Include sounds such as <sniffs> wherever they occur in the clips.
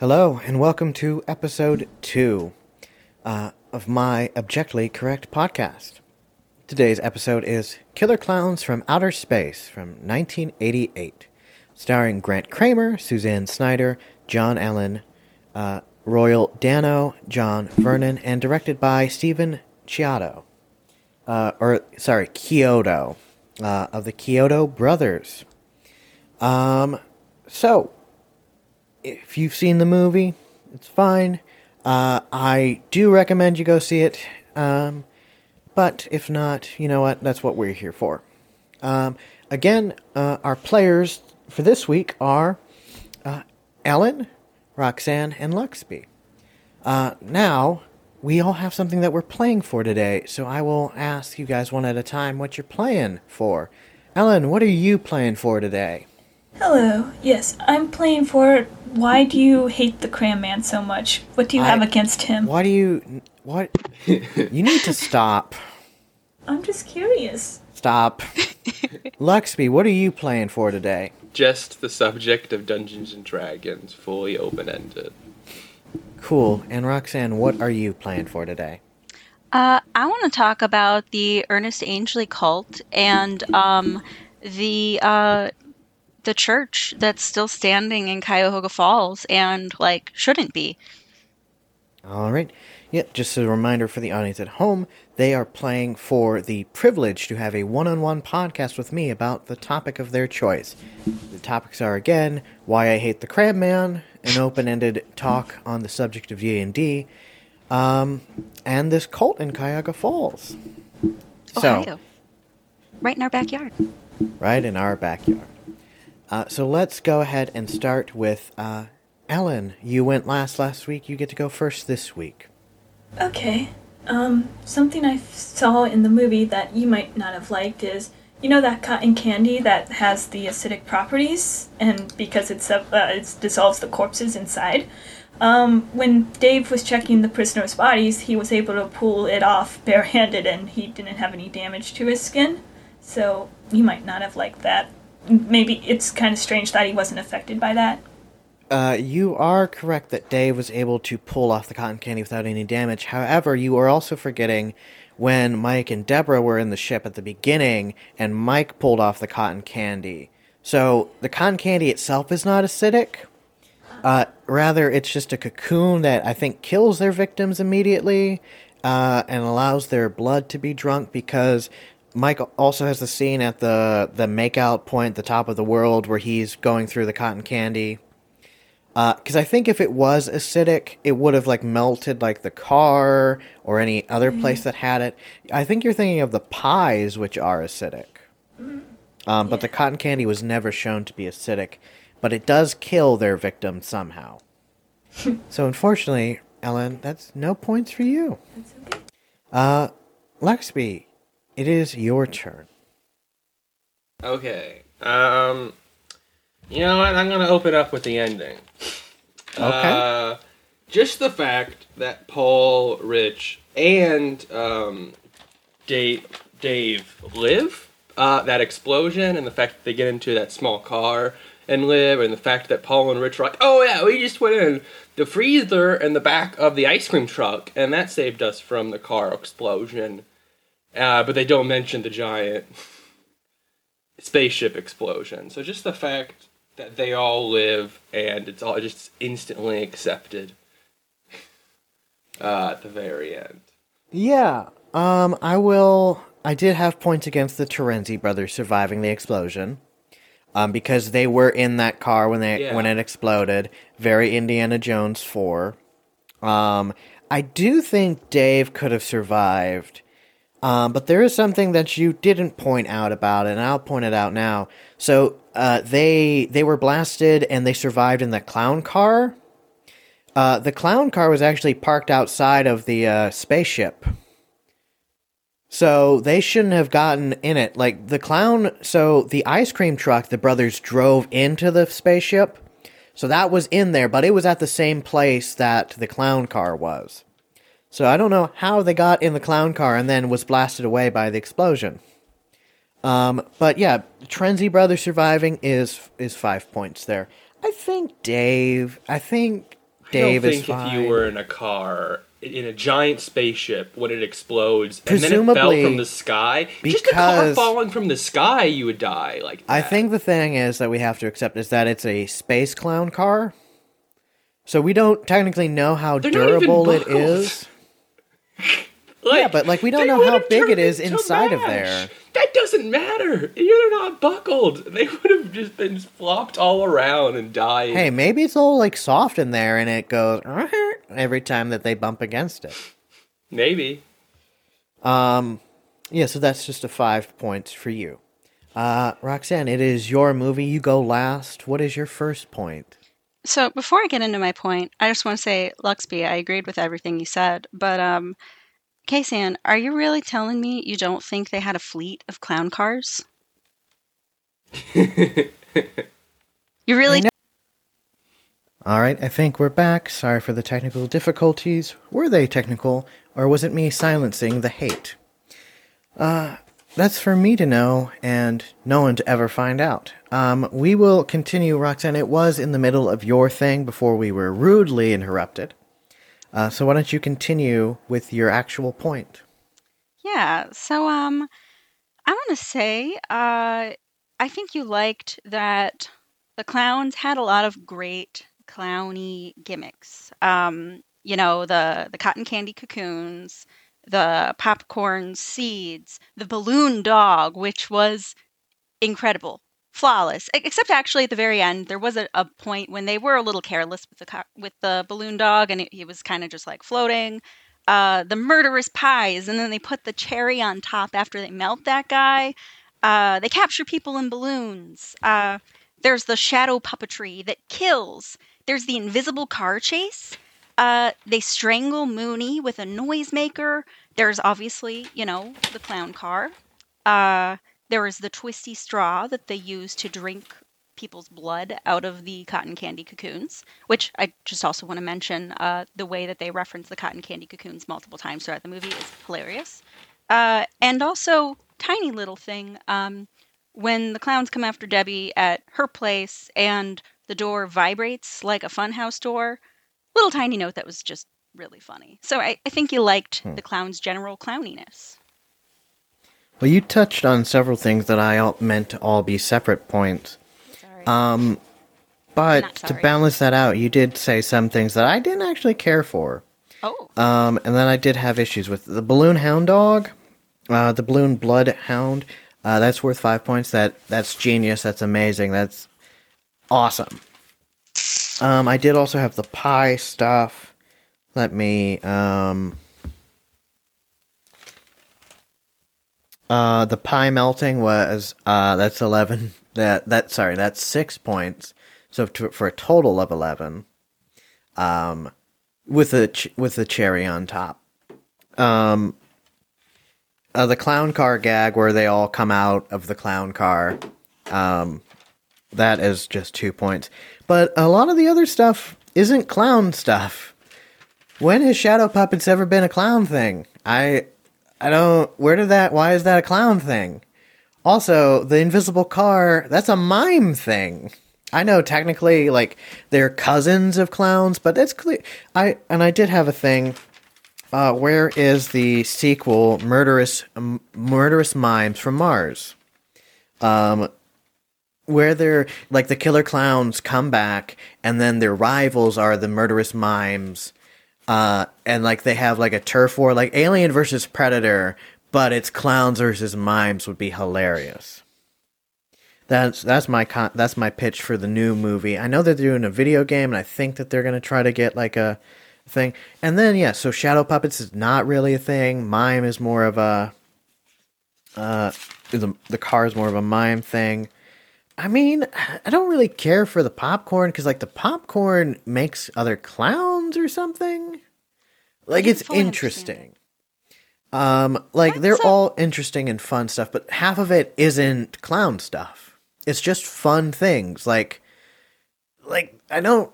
Hello, and welcome to episode two uh, of my Objectively Correct podcast. Today's episode is Killer Klowns from Outer Space from 1988, starring Grant Kramer, Suzanne Snyder, John Allen, uh, Royal Dano, John Vernon, and directed by Stephen Chiodo. Uh, or, sorry, Chiodo, uh, of the Chiodo Brothers. Um, so, if you've seen the movie, it's fine. Uh, I do recommend you go see it. Um, but if not, you know what? That's what we're here for. Um, again, uh, our players for this week are uh, Ellen, Roxanne, and Luxby. Uh, now, we all have something that we're playing for today, so I will ask you guys one at a time what you're playing for. Ellen, what are you playing for today? Hello. Yes, I'm playing for. Why do you hate the Cram Man so much? What do you I- have against him? Why do you. What? you need to stop. <laughs> I'm just curious. Stop. Luxby, what are you playing for today? Just the subject of Dungeons and Dragons, fully open ended. Cool. And Roxanne, what are you playing for today? Uh, I want to talk about the Ernest Angley cult and um, the uh, the church that's still standing in Cuyahoga Falls and like shouldn't be. All right. Yeah, just a reminder for the audience at home, they are playing for the privilege to have a one-on-one podcast with me about the topic of their choice. The topics are again why I hate the Crab Man, an open-ended talk on the subject of D&D, um, and this cult in Cuyahoga Falls. So, Ohio, right in our backyard. right in our backyard. Uh, so let's go ahead and start with uh, Ellen. You went last last week. You get to go first this week. Okay. Um, something I f- saw in the movie that you might not have liked is, you know, that cotton candy that has the acidic properties, and because it's uh, it dissolves the corpses inside. Um, when Dave was checking the prisoners' bodies, he was able to pull it off barehanded, and he didn't have any damage to his skin. So you might not have liked that. Maybe it's kind of strange that he wasn't affected by that. Uh, you are correct that Dave was able to pull off the cotton candy without any damage. However, you are also forgetting when Mike and Deborah were in the ship at the beginning, and Mike pulled off the cotton candy. So the cotton candy itself is not acidic. Uh, rather, it's just a cocoon that I think kills their victims immediately uh, and allows their blood to be drunk because Mike also has the scene at the the makeout point, the top of the world, where he's going through the cotton candy. Because I think if it was acidic, it would have like melted like the car or any other place that had it. I think you're thinking of the pies, which are acidic. Um, but the cotton candy was never shown to be acidic, but it does kill their victim somehow. <laughs> so unfortunately, Ellen, that's no points for you. That's okay. Uh, Luxby, it is your turn. Okay. Um, you know what? I'm gonna open up with the ending. Okay. Uh, just the fact that Paul, Rich, and um, Dave, Dave live. Uh, that explosion and the fact that they get into that small car and live, and the fact that Paul and Rich are like, "Oh yeah, we just went in the freezer in the back of the ice cream truck, and that saved us from the car explosion." Uh, but they don't mention the giant spaceship explosion. So just the fact that they all live and it's all just instantly accepted uh, at the very end. Yeah. Um, I will. I did have points against the Terenzi brothers surviving the explosion, um, because they were in that car when they Yeah. when it exploded. Very Indiana Jones four. Um, I do think Dave could have survived. Um, but there is something that you didn't point out about it, and I'll point it out now. So uh, they they were blasted and they survived in the clown car. Uh, the clown car was actually parked outside of the uh, spaceship. So they shouldn't have gotten in it. Like the clown, so the ice cream truck the brothers drove into the spaceship. So that was in there, but it was at the same place that the clown car was. So I don't know how they got in the clown car and then was blasted away by the explosion. Um, but yeah, Terenzi brother surviving is is five points there. I think Dave. I think Dave I don't is think if you were in a car in a giant spaceship when it explodes and then it fell Presumably, from the sky, just a car falling from the sky, you would die like that. I think the thing is that we have to accept is that it's a space clown car. So we don't technically know how They're durable it is. Like, Yeah, but, like, we don't know how big it is turned is into inside of there. That doesn't matter. You're not buckled. They would have just been flopped all around and died. Hey, maybe it's all like soft in there and it goes every time that they bump against it. Maybe. Um, yeah, so that's just a five points for you. Uh, Roxanne, it is your movie. You go last. What is your first point? So before I get into my point, I just want to say, Luxby, I agreed with everything you said, but um, Ksan, are you really telling me you don't think they had a fleet of clown cars? <laughs> You really? know- All right, I think we're back. Sorry for the technical difficulties. Were they technical, or was it me silencing the hate? Uh, that's for me to know, and no one to ever find out. Um, we will continue, Roxanne. It was in the middle of your thing before we were rudely interrupted. Uh, so why don't you continue with your actual point? Yeah. So um, I want to say, uh, I think you liked that the clowns had a lot of great clowny gimmicks. Um, you know, the the cotton candy cocoons, the popcorn seeds, the balloon dog, which was incredible, flawless. Except actually at the very end, there was a, a point when they were a little careless with the co- with the balloon dog, and he was kind of just like floating. Uh, the murderous pies, and then they put the cherry on top after they melt that guy. Uh, they capture people in balloons. Uh, there's the shadow puppetry that kills. There's the invisible car chase. Uh, they strangle Mooney with a noisemaker. There's obviously, you know, the clown car. Uh, there is the twisty straw that they use to drink people's blood out of the cotton candy cocoons, which I just also want to mention uh, the way that they reference the cotton candy cocoons multiple times throughout the movie is hilarious. Uh, and also, tiny little thing um, when the clowns come after Debbie at her place and the door vibrates like a funhouse door, little tiny note that was just really funny. So I, I think you liked the clown's general clowniness. Well, you touched on several things that I all meant to all be separate points. Sorry. Um, but to balance that out, you did say some things that I didn't actually care for. oh, Um, and then I did have issues with the balloon hound dog, uh, the balloon blood hound. Uh, that's worth five points. That that's genius. That's amazing. That's awesome. Um, I did also have the pie stuff. Let me um. Uh, the pie melting was uh that's eleven. That that sorry that's six points. So to, for a total of eleven. Um, with a ch- with a cherry on top. Um, uh, the clown car gag where they all come out of the clown car. Um, that is just two points. But a lot of the other stuff isn't clown stuff. When has Shadow Puppets ever been a clown thing? I I don't. Where did that? Why is that a clown thing? Also, the invisible car, that's a mime thing. I know technically like they're cousins of clowns, but it's clear I and I did have a thing uh, where is the sequel Murderous um, Murderous Mimes from Mars? Um where they're like the killer clowns come back and then their rivals are the murderous mimes uh, and like they have like a turf war, like Alien versus Predator, but it's clowns versus mimes would be hilarious. That's that's my con- that's my pitch for the new movie. I know they're doing a video game, and I think that they're gonna try to get like a thing. And then yeah, so shadow puppets is not really a thing. Mime is more of a uh, the the car is more of a mime thing. I mean, I don't really care for the popcorn because, like, the popcorn makes other clowns or something. Like, it's interesting. Um, like they're all interesting and fun stuff, but half of it isn't clown stuff. It's just fun things. Like, like I don't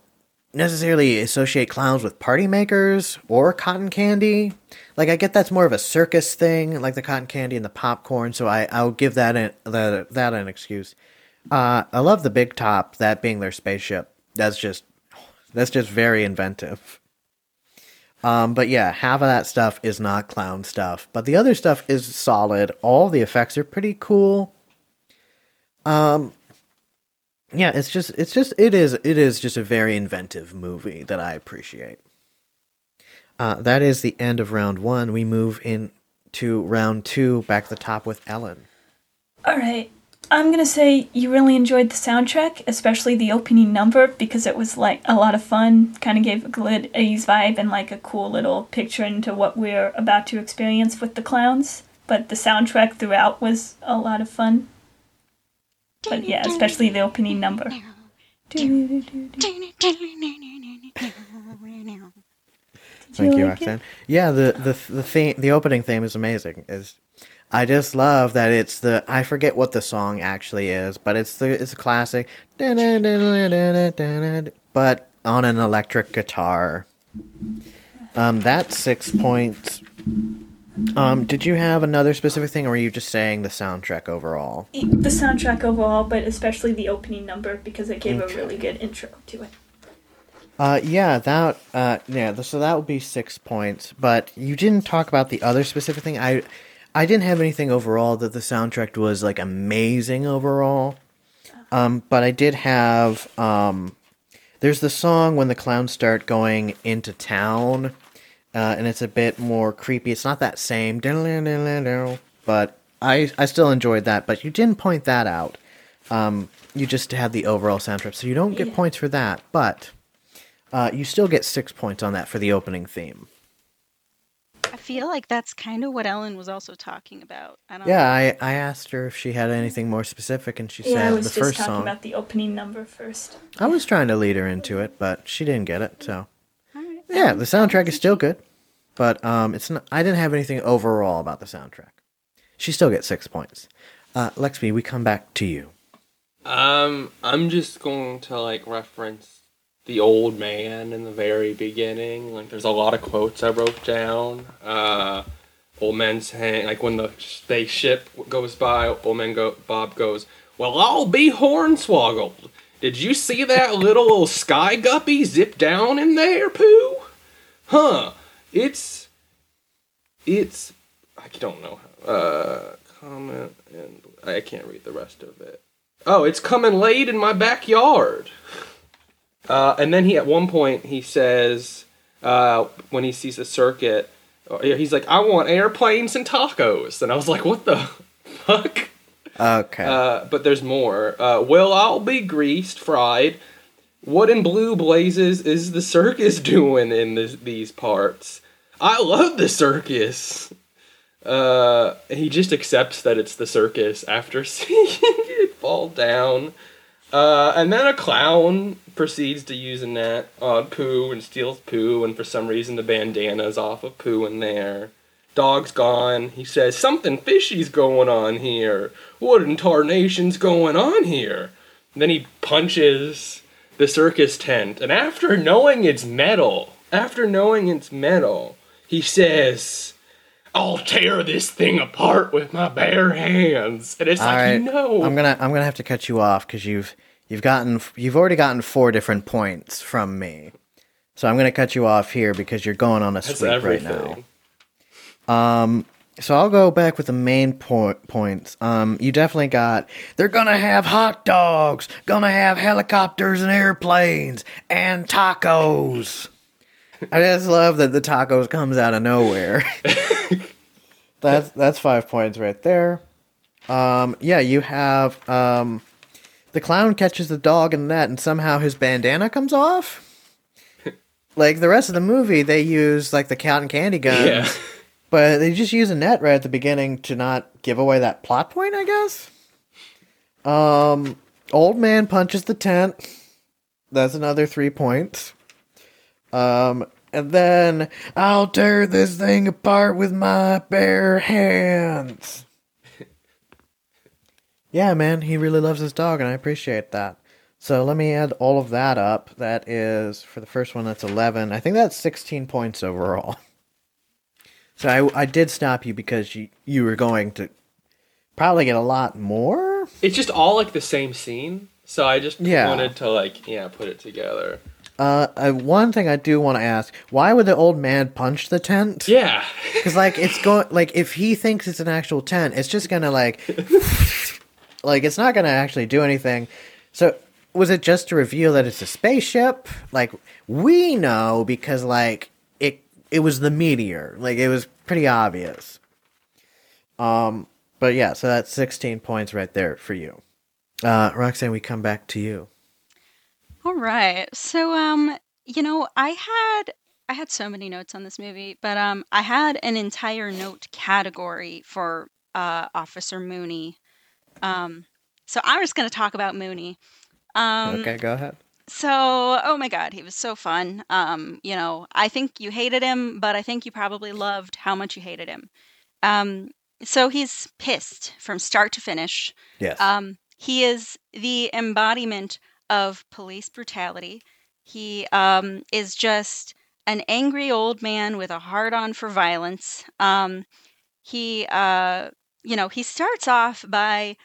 necessarily associate clowns with party makers or cotton candy. Like I get that's more of a circus thing, like the cotton candy and the popcorn. So I I'll give that an that that an excuse. Uh, I love the big top, that being their spaceship. That's just That's just very inventive. Um, but yeah, half of that stuff is not clown stuff, but the other stuff is solid. All the effects are pretty cool. Um, yeah, it's just, it's just, it is, it is just a very inventive movie that I appreciate. Uh, that is the end of round one. We move into round two, back to the top with Ellen. All right. I'm gonna say you really enjoyed the soundtrack, especially the opening number, because it was like a lot of fun. Kind of gave a good 80s vibe and like a cool little picture into what we're about to experience with the clowns. But the soundtrack throughout was a lot of fun. But yeah, especially the opening number. Thank you? Roxanne. Yeah, the the the theme, the opening theme is amazing. Is I just love that it's the I forget what the song actually is, but it's the it's a classic, but on an electric guitar. Um, that's six points. Um, did you have another specific thing, or were you just saying the soundtrack overall? The soundtrack overall, but especially the opening number because it gave Okay. a really good intro to it. Uh, yeah, that, uh, yeah, so that would be six points, but you didn't talk about the other specific thing. I, I didn't have anything overall that the soundtrack was, like, amazing overall. Um, but I did have, um, there's the song when the clowns start going into town, uh, and it's a bit more creepy. It's not that same, but I, I still enjoyed that, but you didn't point that out. Um, you just had the overall soundtrack, so you don't get Yeah. points for that, but uh, you still get six points on that for the opening theme. I feel like that's kind of what Ellen was also talking about. I don't Yeah, I, I asked her if she had anything more specific, and she Yeah, I said was the just first talking song. about the opening number first. I was trying to lead her into it, but she didn't get it. So All right. yeah, the soundtrack is still good, but um, it's not. I didn't have anything overall about the soundtrack. She still gets six points. Uh, Lexby, we come back to you. Um, I'm just going to like reference the old man in the very beginning. Like, there's a lot of quotes I wrote down. Uh, old man saying like when the spaceship goes by, old man go Bob goes, "Well, I'll be hornswoggled. Did you see that little sky guppy zip down in there, Pooh? Huh? It's it's I don't know. How, Uh, comment and I can't read the rest of it. Oh, it's coming late in my backyard. <laughs> Uh, and then he at one point he says uh, when he sees the circuit, uh, he's like, "I want airplanes and tacos," and I was like, "What the <laughs> fuck?" Okay. Uh, but there's more. Uh, well, I'll be greased, fried. What in blue blazes is the circus <laughs> doing in this, these parts? I love the circus. Uh, he just accepts that it's the circus after <laughs> seeing it fall down. Uh, and then a clown proceeds to use a net on Pooh and steals Pooh, and for some reason the bandana's off of Pooh in there. Dog's gone. He says, Something fishy's going on here. What in tarnation's going on here? And then he punches the circus tent, and after knowing it's metal, after knowing it's metal, he says, I'll tear this thing apart with my bare hands. And it's All like, right. no. I'm gonna I'm gonna have to cut you off because you've you've gotten you've already gotten four different points from me. So I'm gonna cut you off here because you're going on a That's sweep everything. right now. Um So I'll go back with the main po- points. Um, you definitely got. They're gonna have hot dogs, gonna have helicopters and airplanes and tacos. I just love that the tacos comes out of nowhere. <laughs> that's that's five points right there. Um, yeah, you have um, the clown catches the dog in the net, and somehow his bandana comes off. <laughs> Like the rest of the movie, they use like the cotton candy guns. Yeah. <laughs> But they just use a net right at the beginning to not give away that plot point, I guess. Um, old man punches the tent. That's another three points. Um, and then I'll tear this thing apart with my bare hands. <laughs> yeah, man, he really loves his dog, and I appreciate that. So let me add all of that up. That is for the first one. That's eleven. I think that's sixteen points overall. <laughs> So I, I did stop you because you you were going to probably get a lot more. It's just all like the same scene. So I just Yeah. wanted to like, yeah, put it together. Uh, uh, one thing I do want to ask: Why would the old man punch the tent? Yeah. <laughs> Because like it's going like if he thinks it's an actual tent, it's just gonna like <laughs> like it's not gonna actually do anything. So was it just to reveal that it's a spaceship? Like we know because like it it was the meteor. Like it was pretty obvious. Um, but yeah, so that's sixteen points right there for you. Uh, Roxanne, we come back to you. All right. So um, you know, I had I had so many notes on this movie, but um I had an entire note category for uh Officer Mooney. Um so I'm just going to talk about Mooney. Um okay, go ahead. so oh my god, he was so fun. Um, you know, I think you hated him, but I think you probably loved how much you hated him. Um so he's pissed from start to finish. Yes. Um, he is the embodiment of police brutality. He um, is just an angry old man with a hard on for violence. Um, he, uh, you know, he starts off by,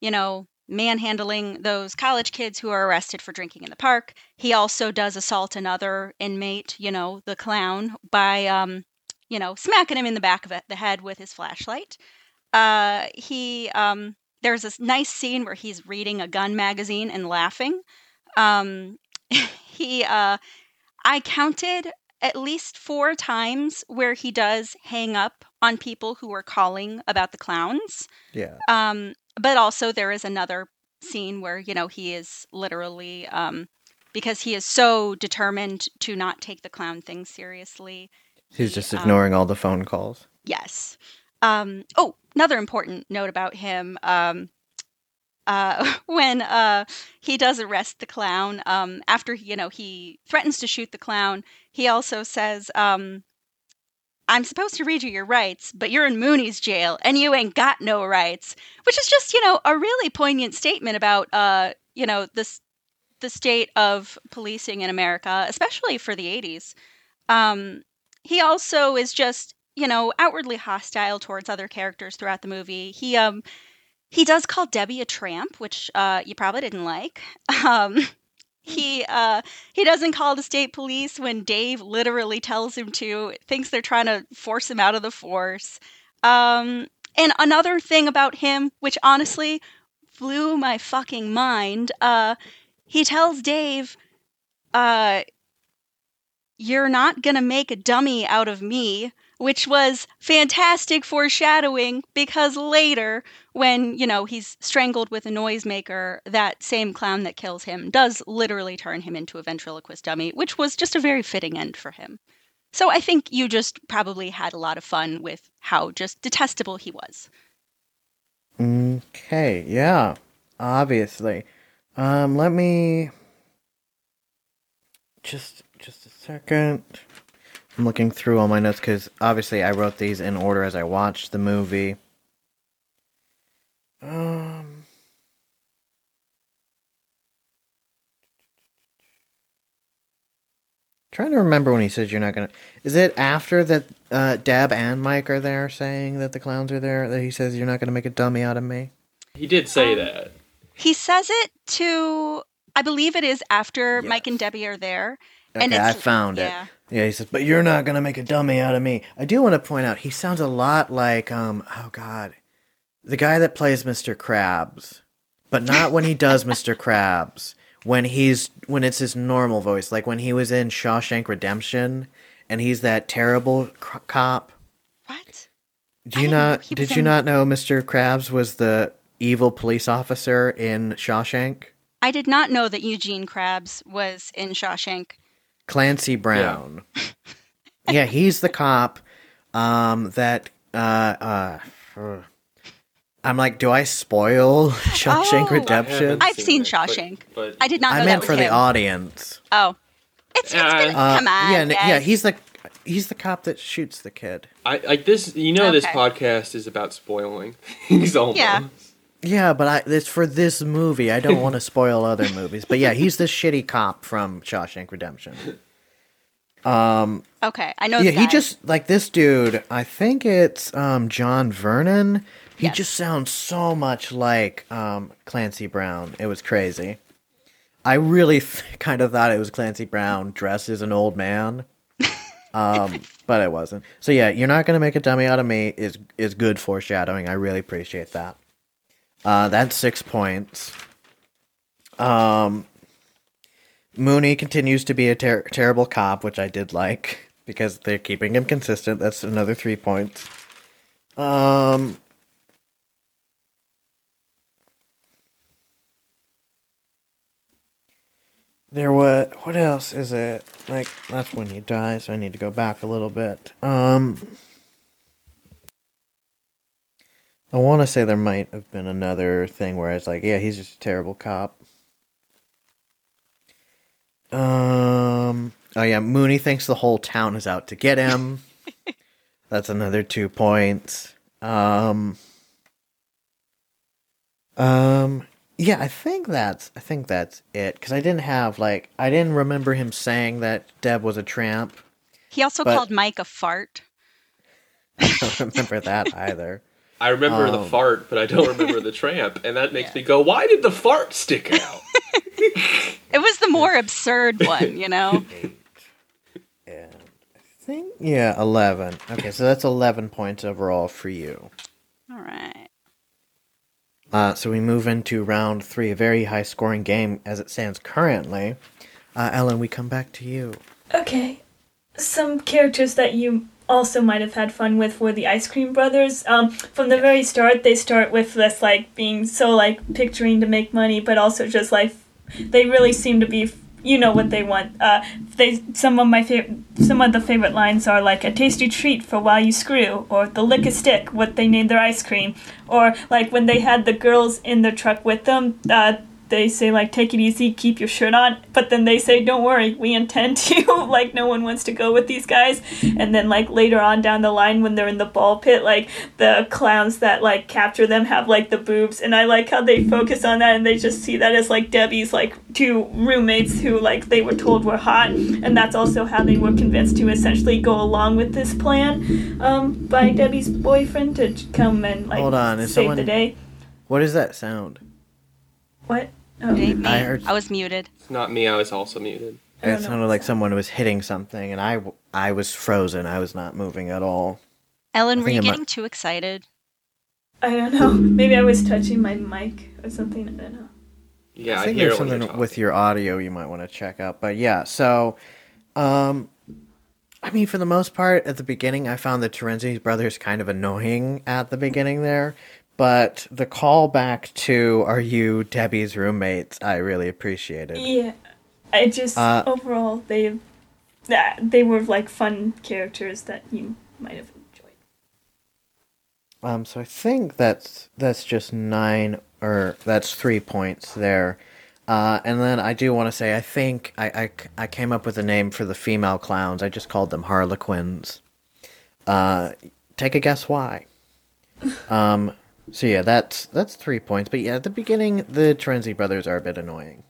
you know, manhandling those college kids who are arrested for drinking in the park. He also does assault another inmate, you know, the clown, by, um, you know, smacking him in the back of the head with his flashlight. Uh, he, um, there's this nice scene where he's reading a gun magazine and laughing. Um, <laughs> he, uh, I counted at least four times where he does hang up on people who are calling about the clowns. yeah. Um, but also there is another scene where you know he is literally um, because he is so determined to not take the clown thing seriously. He's he, just um, ignoring all the phone calls. Yes. Um, oh, another important note about him. Um, uh, <laughs> when uh, he does arrest the clown, um, after you know he threatens to shoot the clown, he also says, um, "I'm supposed to read you your rights, but you're in Mooney's jail and you ain't got no rights," which is just you know a really poignant statement about uh, you know this the state of policing in America, especially for the '80s. Um, he also is just you know outwardly hostile towards other characters throughout the movie. He um he does call Debbie a tramp, which uh, you probably didn't like. <laughs> Um, he uh, he doesn't call the state police when Dave literally tells him to. Thinks they're trying to force him out of the force. Um, and another thing about him, which honestly blew my fucking mind, uh, he tells Dave, uh, "You're not gonna make a dummy out of me." Which was fantastic foreshadowing because later, when, you know, he's strangled with a noisemaker, that same clown that kills him does literally turn him into a ventriloquist dummy, which was just a very fitting end for him. So I think you just probably had a lot of fun with how just detestable he was. Okay, yeah, obviously. Um, let me just just a second. I'm looking through all my notes because obviously I wrote these in order as I watched the movie. Um, trying to remember when he says you're not gonna. Is it after that uh, Dab and Mike are there saying that the clowns are there that he says you're not gonna make a dummy out of me? He did say Um, that. He says it to, I believe it is after Yes. Mike and Debbie are there. Okay, and I found it. yeah. Yeah, he says, but you're not gonna make a dummy out of me. I do want to point out he sounds a lot like um oh god, the guy that plays Mr. Krabs, but not when he does <laughs> Mr. Krabs. When he's when it's his normal voice, like when he was in Shawshank Redemption, and he's that terrible c- cop. What? Do you not? Did you in- not know Mr. Krabs was the evil police officer in Shawshank? I did not know that Eugene Krabs was in Shawshank. Clancy Brown. Yeah, he's the cop um, that uh, uh, uh, I'm like, do I spoil <laughs> Shawshank Oh. Redemption? I've seen it, Shawshank. but, I did not know I that meant was for the audience. Oh, it's, it's been, Uh, come on, yeah, n- yeah, he's the he's the cop that shoots the kid. I like this. You know, this podcast is about spoiling <laughs> things almost. Yeah. Yeah, but I, it's for this movie. I don't <laughs> want to spoil other movies. But yeah, he's the shitty cop from Shawshank Redemption. okay. I know. yeah, the he just like this dude. I think it's um, John Vernon. He Yes. just sounds so much like um, Clancy Brown. It was crazy. I really th- <laughs> kind of thought it was Clancy Brown dressed as an old man. <laughs> Um, but it wasn't. So yeah, you're not gonna make a dummy out of me is is good foreshadowing. I really appreciate that. Uh, that's six points. Um, Mooney continues to be a ter- terrible cop, which I did like because they're keeping him consistent. That's another three points. Um, there was what else is it? Like that's when he dies. So I need to go back a little bit. Um, I want to say there might have been another thing where it's like, yeah, he's just a terrible cop. Um. Oh yeah, Mooney thinks the whole town is out to get him. <laughs> That's another two points. Um. Um. Yeah, I think that's I think that's it because I didn't have like I didn't remember him saying that Deb was a tramp. He also But- called Mike a fart. I don't remember that either. I remember the Um. fart, but I don't remember the <laughs> tramp, and that makes me go, "Why did the fart stick out?" <laughs> It was the more absurd one, you know? And I think yeah, eleven. Okay, so that's eleven points overall for you. All right. Uh, so we move into round three, a very high scoring game as it stands currently. Uh, Ellen, we come back to you. Okay. Some characters that you also might have had fun with were the Ice Cream Brothers. Um, from the very start, they start with this like being so like picturing to make money, but also just like they really seem to be. You know what they want. Uh, they some of my favorite some of the favorite lines are like a tasty treat for while you screw, or the lick a stick, what they named their ice cream, or like when they had the girls in the truck with them. Uh, they say like take it easy keep your shirt on but then they say don't worry we intend <laughs> to like no one wants to go with these guys. And then like later on down the line when they're in the ball pit like the clowns that like capture them have like the boobs and i like how they focus on that and they just see that as like debbie's like two roommates who like they were told were hot and that's also how they were convinced to essentially go along with this plan um, by debbie's boyfriend to come and like Hold on, is save someone- the day. What is that sound? what oh. It. I heard- I was muted. it's not me. I was also muted. It sounded like that. someone was hitting something, and I, I was frozen. I was not moving at all. Ellen, were you think I might- getting too excited? I don't know. <laughs> Maybe I was touching my mic or something. I don't know. Yeah, I I, think hear there's it when you're something with your audio you might want to check out. But yeah, so, um, I mean, for the most part, at the beginning, I found the Terenzi brothers kind of annoying at the beginning there. But the callback to "Are you Debbie's roommates?" I really appreciated. Yeah, I just Uh, overall they they were like fun characters that you might have enjoyed. Um, so I think that's that's just nine, or that's three points there. Uh, and then I do want to say I think I, I, I came up with a name for the female clowns. I just called them Harlequins. Uh, take a guess why. <laughs> Um, so yeah, that's that's three points. But yeah, at the beginning, the Terenzi brothers are a bit annoying.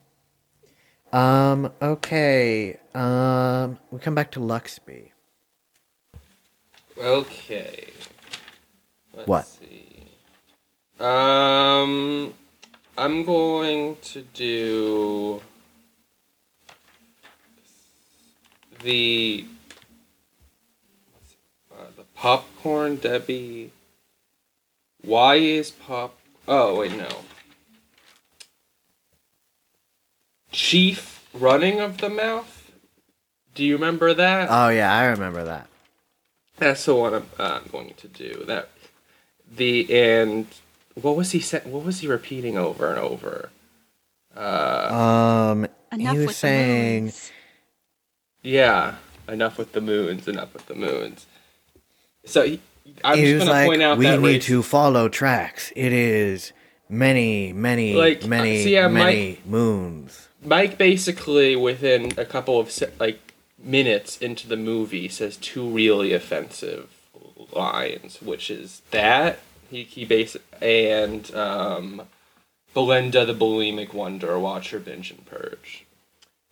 Um, okay. Um, we come back to Luxby. Okay. Let's What? See. Um, I'm going to do the uh, the popcorn Debbie. Why is pop? Oh wait, no. Chief running of the mouth. Do you remember that? Oh yeah, I remember that. That's the one I'm, uh, going to do. That the and what was he sa- What was he repeating over and over? Uh, Um, Enough he was with saying. the moons. yeah, enough with the moons. Enough with the moons. So he, I'm he was going to like, point out we that need race- to follow tracks. It is many, many, Like, uh, many, see, yeah, many moons. Mike basically within a couple of like minutes into the movie says two really offensive lines, which is that he he base and um, Belinda the bulimic wonder, watch her binge and purge.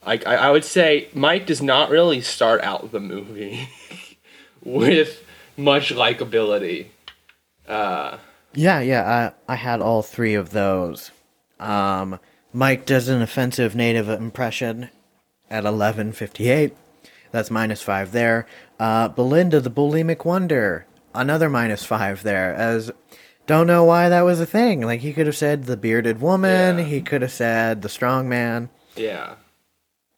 I, I I would say Mike does not really start out the movie <laughs> with much likability. Uh, Yeah, yeah. I I had all three of those. Um, Mike does an offensive native impression at 1158. That's minus five there. Uh, Belinda, the bulimic wonder, another minus five there. As don't know why that was a thing. Like he could have said the bearded woman. Yeah. He could have said the strong man. Yeah.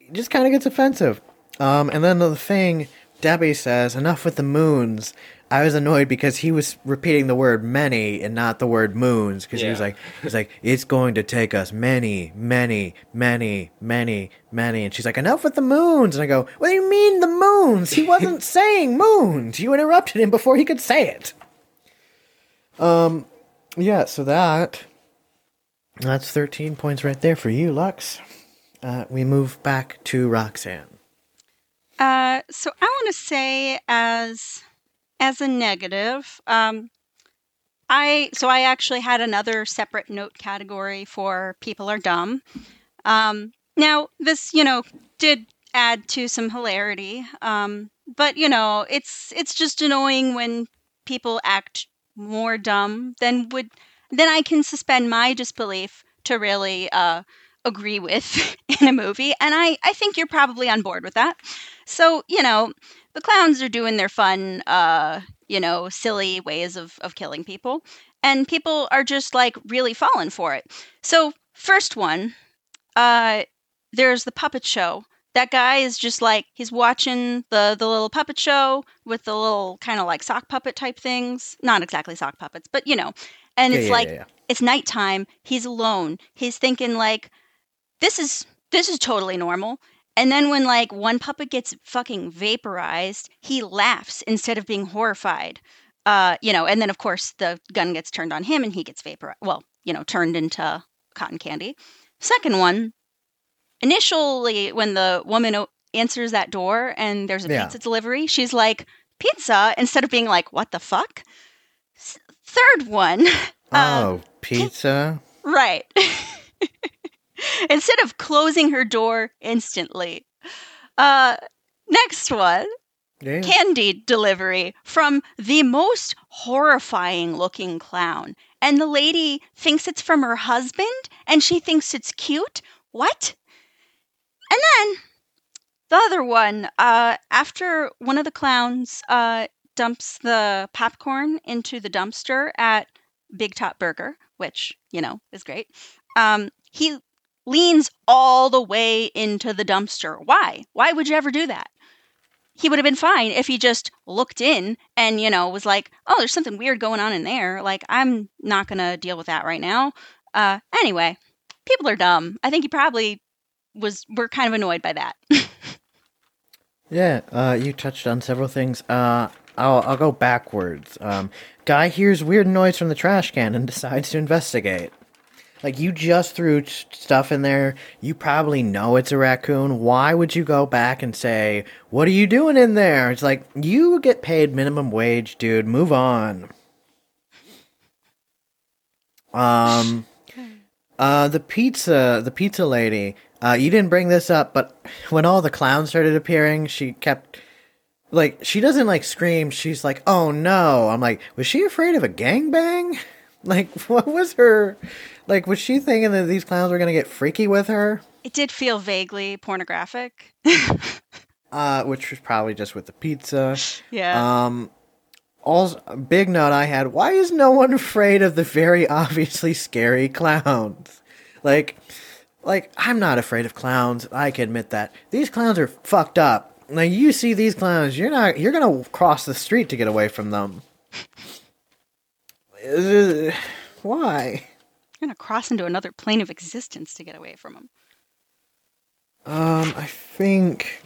It just kind of gets offensive. Um, and then the thing, Debbie says, enough with the moons. I was annoyed because he was repeating the word many and not the word moons because he was Yeah. like, he's like, it's going to take us many, many, many, many, many. And she's like, enough with the moons. And I go, what do you mean the moons? He wasn't <laughs> saying moons. You interrupted him before he could say it. Um, yeah, so that, that's 13 points right there for you, Lux. Uh, we move back to Roxanne. Uh, so I want to say as as a negative, um, I so I actually had another separate note category for people are dumb. Um, now this, you know, did add to some hilarity, um, but you know, it's it's just annoying when people act more dumb than would then I can suspend my disbelief to really uh, agree with <laughs> in a movie, and I I think you're probably on board with that. So, you know, the clowns are doing their fun, uh, you know, silly ways of, of killing people. And people are just like really falling for it. So, first one, uh, there's the puppet show. That guy is just like he's watching the the little puppet show with the little kind of like sock puppet type things. Not exactly sock puppets, but you know. And Yeah, it's yeah, like yeah, it's nighttime. He's alone. He's thinking like, this is this is totally normal. And then when like one puppet gets fucking vaporized, he laughs instead of being horrified. Uh, you know, and then of course the gun gets turned on him and he gets vaporized. Well, you know, turned into cotton candy. Second one, initially when the woman o- answers that door and there's a Yeah. pizza delivery, she's like, "Pizza," instead of being like, "What the fuck?" S- third one, uh, <laughs> oh, pizza. Right. <laughs> <laughs> Instead of closing her door instantly. Uh next one, Yeah. candy delivery from the most horrifying looking clown. And the lady thinks it's from her husband and she thinks it's cute. What? And then the other one, uh after one of the clowns uh dumps the popcorn into the dumpster at Big Top Burger, which, you know, is great. Um, he leans all the way into the dumpster. Why? Why would you ever do that? He would have been fine if he just looked in and, you know, was like, oh, there's something weird going on in there. Like, I'm not going to deal with that right now. Uh, anyway, people are dumb. I think he probably was, we're kind of annoyed by that. <laughs> Yeah, uh, you touched on several things. Uh, I'll I'll go backwards. Um, guy hears weird noise from the trash can and <laughs> decides to investigate. Like you just threw t- stuff in there. You probably know it's a raccoon. Why would you go back and say, "What are you doing in there?" It's like you get paid minimum wage, dude. Move on. Um, uh, the pizza, the pizza lady. Uh, you didn't bring this up, but when all the clowns started appearing, she kept like she doesn't like scream. She's like, "Oh no!" I'm like, was she afraid of a gangbang? <laughs> Like, what was her? Like, was she thinking that these clowns were gonna get freaky with her? it did feel vaguely pornographic. <laughs> Uh, which was probably just with the pizza. yeah. Um, also, big note I had: Why is no one afraid of the very obviously scary clowns? Like, like I'm not afraid of clowns. I can admit that these clowns are fucked up. Like you see these clowns, you're not. You're gonna cross the street to get away from them. <sighs> Why? Going to cross into another plane of existence to get away from him. Um, I think.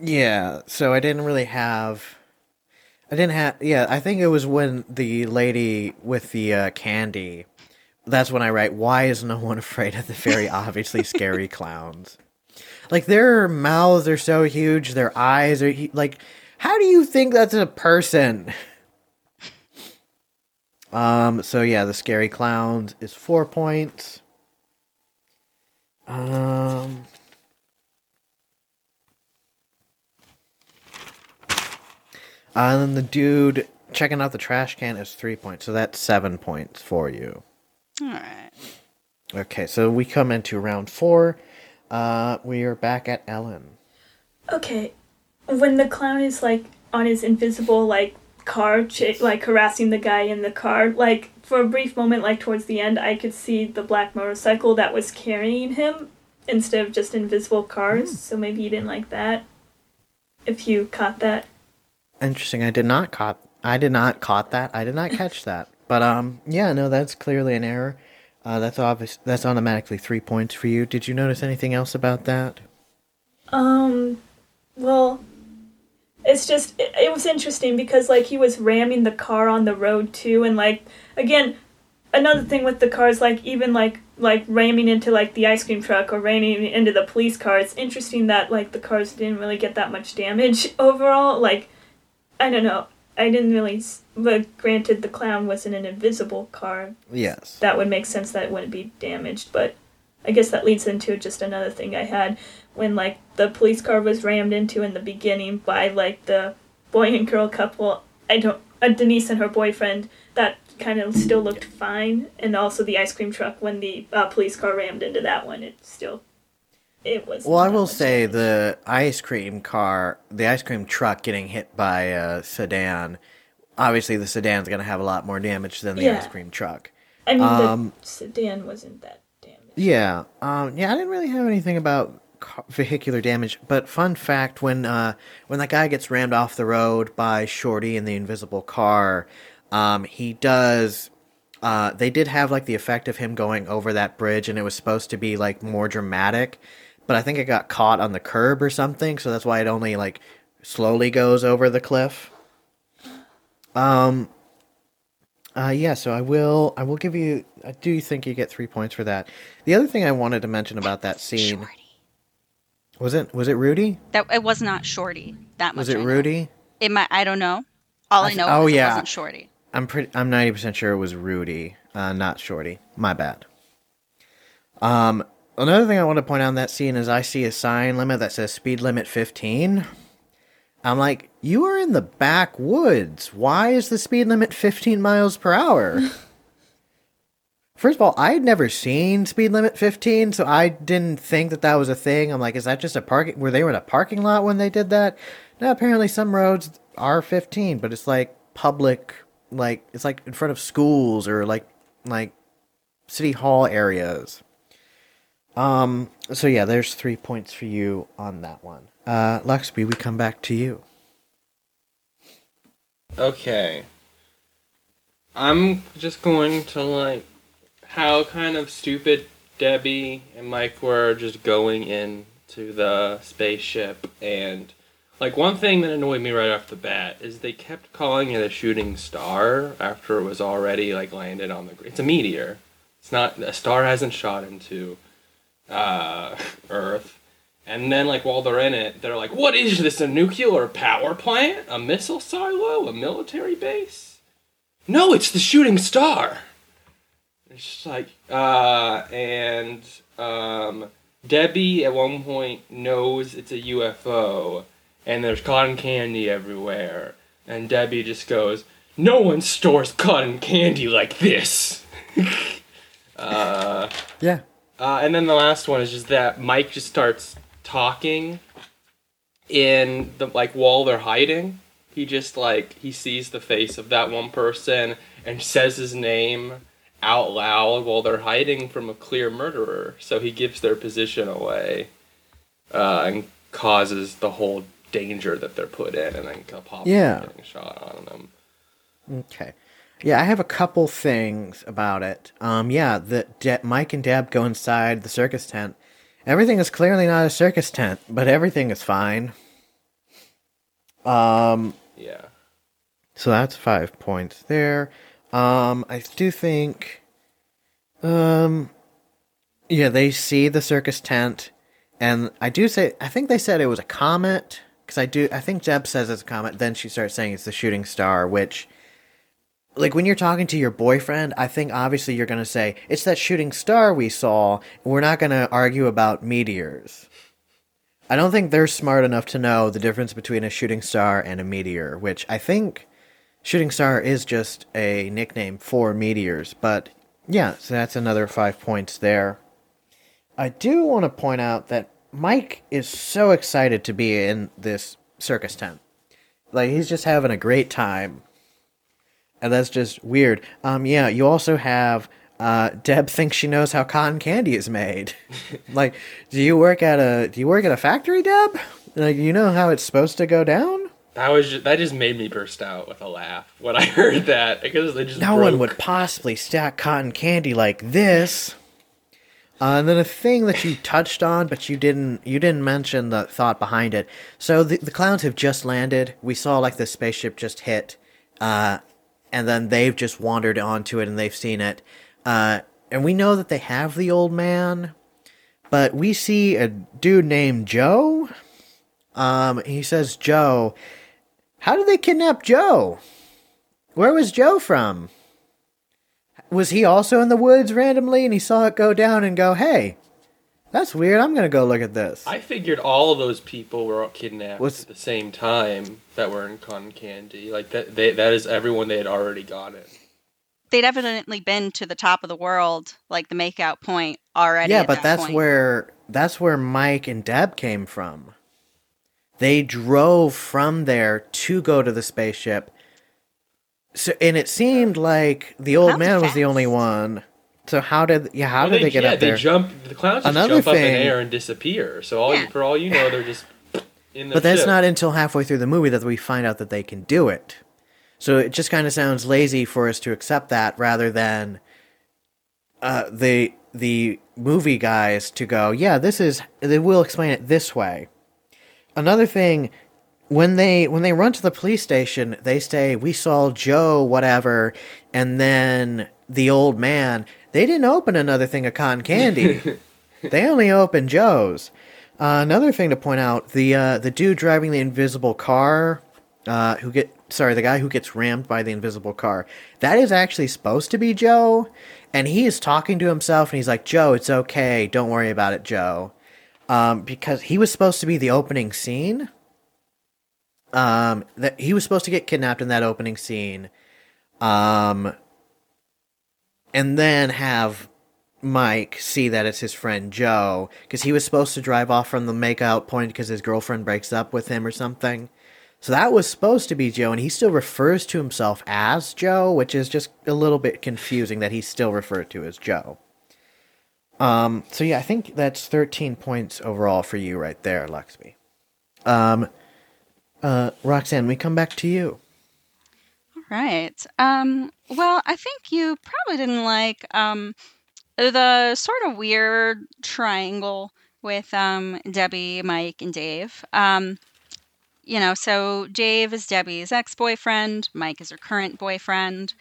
Yeah, so I didn't really have. I didn't have. Yeah, I think it was when the lady with the uh, candy. That's when I write, why is no one <laughs> afraid of the very <laughs> obviously scary clowns? Like, their mouths are so huge, their eyes are. Like, how do you think that's a person? Um, so yeah, the scary clowns is four points. Um. Uh, and then the dude checking out the trash can is three points, so that's seven points for you. All right. Okay, so we come into round four. Uh, we are back at Ellen. Okay, when the clown is like on his invisible like car, ch- like harassing the guy in the car, like for a brief moment, like towards the end, I could see the black motorcycle that was carrying him instead of just invisible cars. So maybe you didn't like that. If you caught that. Interesting. I did not caught. I did not caught that. I did not <laughs> catch that. But um, yeah, no, that's clearly an error. Uh, that's obvious. That's automatically three points for you. Did you notice anything else about that? Um, well, it's just it, it was interesting because like he was ramming the car on the road too, and like again, another thing with the cars, like even like like ramming into like the ice cream truck or ramming into the police car. It's interesting that like the cars didn't really get that much damage <laughs> overall. Like, I don't know. I didn't really. But granted, the clown wasn't an invisible car. Yes. That would make sense that it wouldn't be damaged. But I guess that leads into just another thing I had when like the police car was rammed into in the beginning by like the boy and girl couple. I don't. Uh, Denise and her boyfriend. That kind of still looked fine, and also the ice cream truck when the uh, police car rammed into that one. It still. It was. Well, I will say the ice cream car, the ice cream truck getting hit by a sedan. Obviously, the sedan's going to have a lot more damage than the Yeah. ice cream truck. I mean, um, the sedan wasn't that damaged. Yeah, um, yeah, I didn't really have anything about vehicular damage, but fun fact: when uh, when that guy gets rammed off the road by Shorty in the invisible car, um, he does. Uh, they did have like the effect of him going over that bridge, and it was supposed to be like more dramatic, but I think it got caught on the curb or something, so that's why it only like slowly goes over the cliff. Um, uh, yeah, so I will. I will give you. I do think you get three points for that. The other thing I wanted to mention about that scene Shorty. Was it was it Rudy? That it was not Shorty. That much. Was it I know. Rudy? It might. I don't know. All I, I know oh, is yeah. it wasn't Shorty. I'm pretty. I'm ninety percent sure it was Rudy, uh, not Shorty. My bad. Um, another thing I want to point out in that scene is I see a sign limit that says speed limit fifteen. I'm like, you are in the backwoods. Why is the speed limit fifteen miles per hour? <laughs> First of all, I had never seen speed limit 15, so I didn't think that that was a thing. I'm like, is that just a parking? Were they in a parking lot when they did that? No, apparently some roads are 15, but it's like public, like it's like in front of schools or like like city hall areas. Um. So yeah, there's three points for you on that one. Uh, Luxby, we come back to you. Okay. I'm just going to like how kind of stupid Debbie and Mike were just going into the spaceship and like one thing that annoyed me right off the bat is they kept calling it a shooting star after it was already like landed on the it's a meteor. It's not a star hasn't shot into uh Earth. And then, like, while they're in it, they're like, what is this? A nuclear power plant? A missile silo? A military base? No, it's the shooting star. It's just like, uh, and, um, Debbie at one point knows it's a UFO, and there's cotton candy everywhere. And Debbie just goes, no one stores cotton candy like this. <laughs> uh, Yeah. uh, and then the last one is just that Mike just starts talking in the like while they're hiding. He just like he sees the face of that one person and says his name out loud while they're hiding from a clear murderer. So he gives their position away uh, and causes the whole danger that they're put in, and then possibly Yeah. getting shot on them. Okay. Yeah, I have a couple things about it. Um, yeah, the De- Mike and Deb go inside the circus tent. Everything is clearly not a circus tent, but everything is fine. Um, Yeah. so that's five points there. Um, I do think, um, yeah, they see the circus tent, and I do say I think they said it was a comet because I do I think Deb says it's a comet. Then she starts saying it's the shooting star, which, like when you're talking to your boyfriend, I think obviously you're gonna say it's that shooting star we saw. We're not gonna argue about meteors. I don't think they're smart enough to know the difference between a shooting star and a meteor, which I think shooting star is just a nickname for meteors, but Yeah, so that's another five points there. I do want to point out that Mike is so excited to be in this circus tent. Like he's just having a great time. And that's just weird. Um yeah, you also have uh Deb thinks she knows how cotton candy is made. <laughs> like, do you work at a do you work at a factory, Deb? Like you know how it's supposed to go down? That was just, that just made me burst out with a laugh when I <laughs> heard that because they just No broke. one would possibly stack cotton candy like this. Uh, and then a thing that you touched on, but you didn't you didn't mention the thought behind it. So the the clowns have just landed. We saw like the spaceship just hit, uh, and then they've just wandered onto it and they've seen it. Uh, and we know that they have the old man, but we see a dude named Joe. Um, he says Joe. How did they kidnap Joe? Where was Joe from? Was he also in the woods randomly and he saw it go down and go, hey, that's weird. I'm going to go look at this. I figured all of those people were all kidnapped What's- at the same time that were in cotton candy. Like that, they, that is everyone they had already gotten. They'd evidently been to the top of the world, like the makeout point already. yeah, at but that that's point. where that's where Mike and Deb came from. They drove from there to go to the spaceship. So and it seemed like the old Clowns are man was the only one. So how did yeah, how Well, did they, get yeah, up there? they jump. The clowns just Another jump up in air and disappear. So all you, Yeah. for all you know, they're just <laughs> in the. But that's ship. not until halfway through the movie that we find out that they can do it. So it just kind of sounds lazy for us to accept that rather than uh, the the movie guys to go, yeah, this is they will explain it this way. Another thing, when they when they run to the police station, they say we saw Joe whatever, and then the old man. They didn't open another thing of cotton candy. <laughs> they only opened Joe's. Uh, another thing to point out: the uh, the dude driving the invisible car, uh, who get sorry, the guy who gets rammed by the invisible car. That is actually supposed to be Joe, and he is talking to himself, and he's like, "Joe, it's okay. Don't worry about it, Joe," um, because he was supposed to be the opening scene. Um, that he was supposed to get kidnapped in that opening scene, um, and then have Mike see that it's his friend Joe because he was supposed to drive off from the makeout point because his girlfriend breaks up with him or something. So that was supposed to be Joe, and he still refers to himself as Joe, which is just a little bit confusing that he's still referred to as Joe. Um, so yeah, I think that's 13 points overall for you right there, Luxby. Um, uh, Roxanne, we come back to you. All right. Um, well, I think you probably didn't like um, the sort of weird triangle with um, Debbie, Mike, and Dave. Um, you know, so Dave is Debbie's ex boyfriend, Mike is her current boyfriend.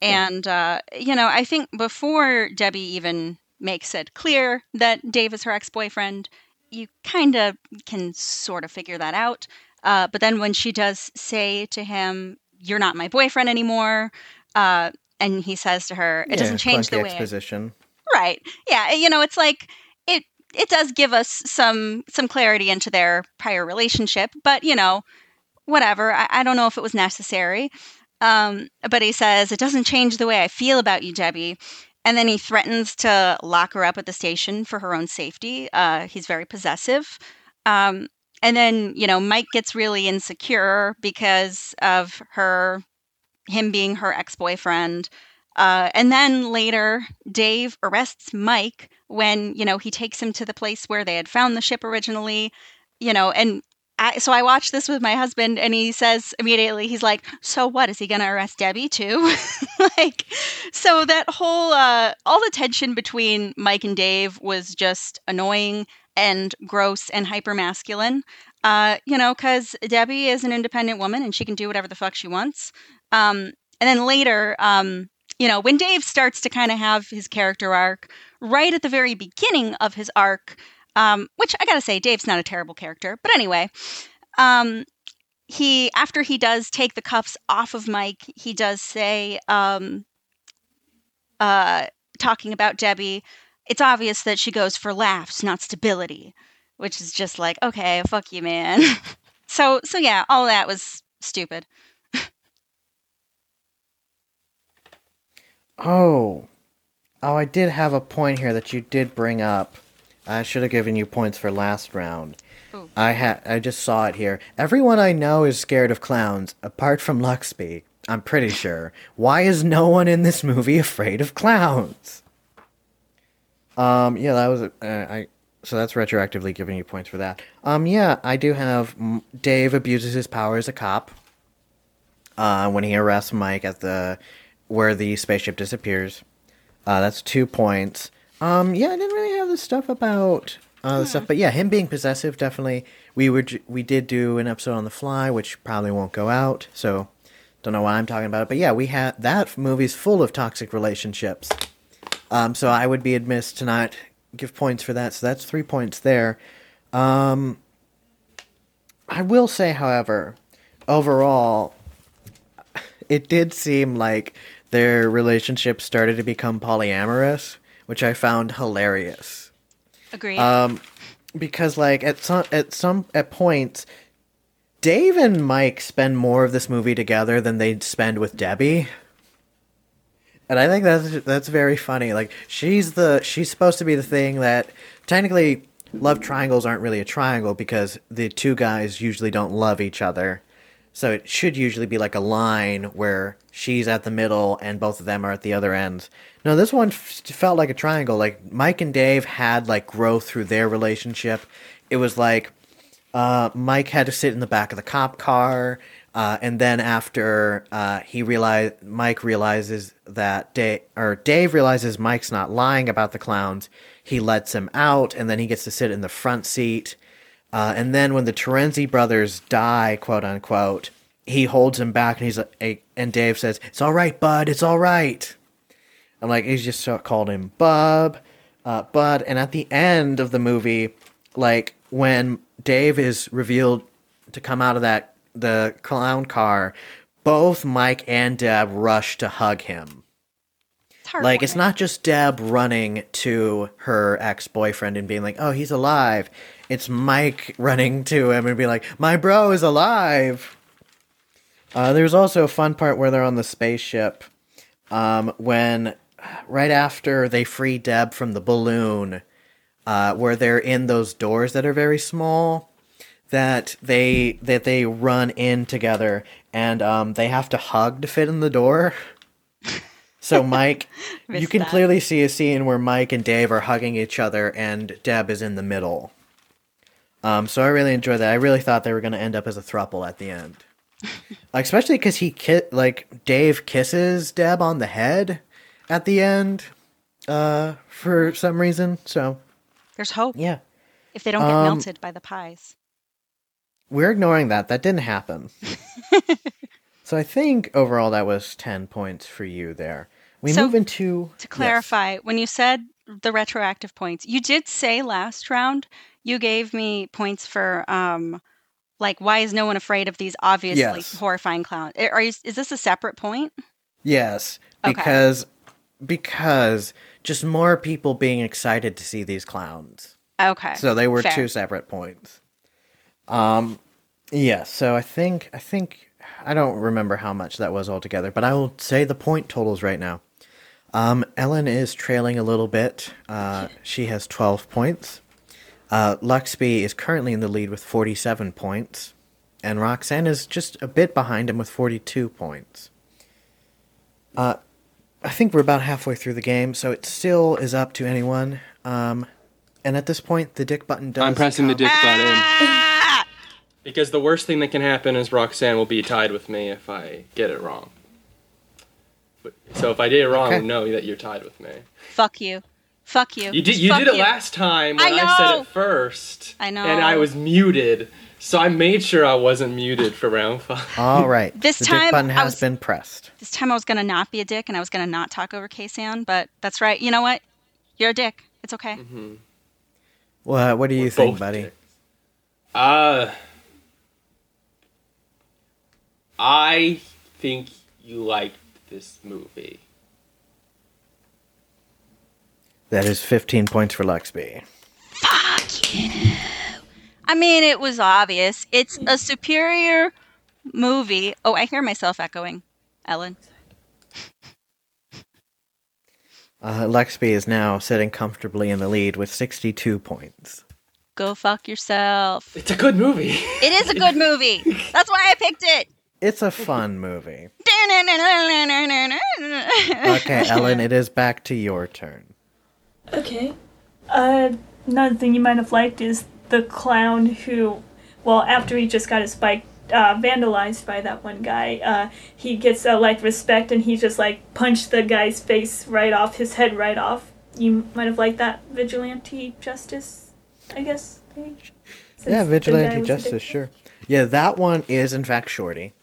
And, uh, you know, I think before Debbie even makes it clear that Dave is her ex boyfriend, you kind of can sort of figure that out. Uh, but then when she does say to him, You're not my boyfriend anymore, uh, and he says to her, It doesn't change the way. I. Right. Yeah. You know, it's like it it does give us some some clarity into their prior relationship, but you know, whatever. I, I don't know if it was necessary. Um, but he says it doesn't change the way I feel about you, Debbie. And then he threatens to lock her up at the station for her own safety. Uh, he's very possessive. Um, and then you know, Mike gets really insecure because of her him being her ex boyfriend. Uh, and then later, Dave arrests Mike when you know he takes him to the place where they had found the ship originally. You know, and so I watched this with my husband, and he says immediately, he's like, "So what? Is he going to arrest Debbie too?" <laughs> like, so that whole uh, all the tension between Mike and Dave was just annoying and gross and hyper masculine. Uh, you know, because Debbie is an independent woman and she can do whatever the fuck she wants. Um, and then later, um, you know, when Dave starts to kind of have his character arc, right at the very beginning of his arc, um, which I gotta say, Dave's not a terrible character, but anyway, um, he after he does take the cuffs off of Mike, he does say, um, uh, talking about Debbie, it's obvious that she goes for laughs, not stability, which is just like, okay, fuck you, man. <laughs> so, so yeah, all that was stupid. Oh, Oh, I did have a point here that you did bring up. I should have given you points for last round. Ooh. I had I just saw it here. Everyone I know is scared of clowns, apart from Luxby. I'm pretty sure. Why is no one in this movie afraid of clowns? Um, yeah, that was uh, I. So that's retroactively giving you points for that. Um, yeah, I do have Dave abuses his power as a cop. Uh, when he arrests Mike at the where the spaceship disappears. Uh, that's two points. Um, yeah, I didn't really have the stuff about uh, the stuff, but yeah, him being possessive definitely. We were we did do an episode on the fly, which probably won't go out, so don't know why I'm talking about it. But yeah, we had that movie's full of toxic relationships. Um, so I would be amiss to not give points for that. So that's three points there. Um, I will say, however, overall, it did seem like their relationship started to become polyamorous, which I found hilarious. Agreed. Um, because like at some at some at points, Dave and Mike spend more of this movie together than they'd spend with Debbie. And I think that's that's very funny. Like she's the she's supposed to be the thing that technically love triangles aren't really a triangle because the two guys usually don't love each other. So it should usually be like a line where she's at the middle and both of them are at the other ends. No, this one f- felt like a triangle. Like Mike and Dave had like growth through their relationship. It was like uh, Mike had to sit in the back of the cop car, uh, and then after uh, he realized Mike realizes that Dave or Dave realizes Mike's not lying about the clowns, he lets him out, and then he gets to sit in the front seat. Uh, and then when the Terenzi brothers die, quote unquote, he holds him back, and he's like, and Dave says, "It's all right, bud. It's all right." And like he's just called him Bub, uh, Bud. And at the end of the movie, like when Dave is revealed to come out of that the clown car, both Mike and Deb rush to hug him. Like it's not just Deb running to her ex boyfriend and being like, "Oh, he's alive." It's Mike running to him and being like, "My bro is alive." Uh, there's also a fun part where they're on the spaceship, um, when right after they free Deb from the balloon, uh, where they're in those doors that are very small, that they that they run in together and um, they have to hug to fit in the door. <laughs> So Mike, <laughs> you can that. clearly see a scene where Mike and Dave are hugging each other, and Deb is in the middle. Um, so I really enjoyed that. I really thought they were going to end up as a throuple at the end, like, <laughs> especially because he ki- like Dave kisses Deb on the head at the end, uh, for some reason. So There's hope yeah, if they don't get Um, melted by the pies. we're ignoring that. That didn't happen. <laughs> so I think overall that was ten points for you there. We So, move into To yes. clarify, when you said the retroactive points, you did say last round you gave me points for um like why is no one afraid of these obviously Yes. horrifying clowns? Are you is this a separate point? Yes, Okay. because because just more people being excited to see these clowns. Okay. So they were fair. two separate points. Um yes, so I think I think I don't remember how much that was altogether, but I will say the point totals right now. Um Ellen is trailing a little bit. Uh she has 12 points. Uh Luxby is currently in the lead with 47 points, and Roxanne is just a bit behind him with 42 points. Uh, I think we're about halfway through the game, so it still is up to anyone. Um, and at this point, the dick button does. I'm pressing the dick button Ah! because the worst thing that can happen is Roxanne will be tied with me if I get it wrong. But, so if I did it wrong, Okay. know that you're tied with me. Fuck you. Fuck you. You did you Fuck did it you. last time I when I, said it first. I know. And I was muted, so I made sure I wasn't muted for round five. All right. <laughs> This the time, dick button I has was- been pressed. This time I was gonna not be a dick and I was gonna not talk over Ksan, but that's right. You know what? You're a dick. It's okay. Well, what do you We're think, buddy? dicks. Uh, I think you liked this movie. That is 15 points for Luxby. Fuck you. I mean, it was obvious. It's a superior movie. Oh, I hear myself echoing. Ellen. Uh, Luxby is now sitting comfortably in the lead with 62 points. Go fuck yourself. It's a good movie. It is a good <laughs> movie. That's why I picked it. It's a fun movie. <laughs> Okay, Ellen, it is back to your turn. Okay. Uh, another thing you might have liked is the clown who, well, after he just got his bike uh, vandalized by that one guy, uh, he gets uh, like respect and he just like punched the guy's face right off, his head right off. You might have liked that vigilante justice, I guess. Maybe? Since Yeah, vigilante justice, sure. Yeah, that one is in fact Shorty.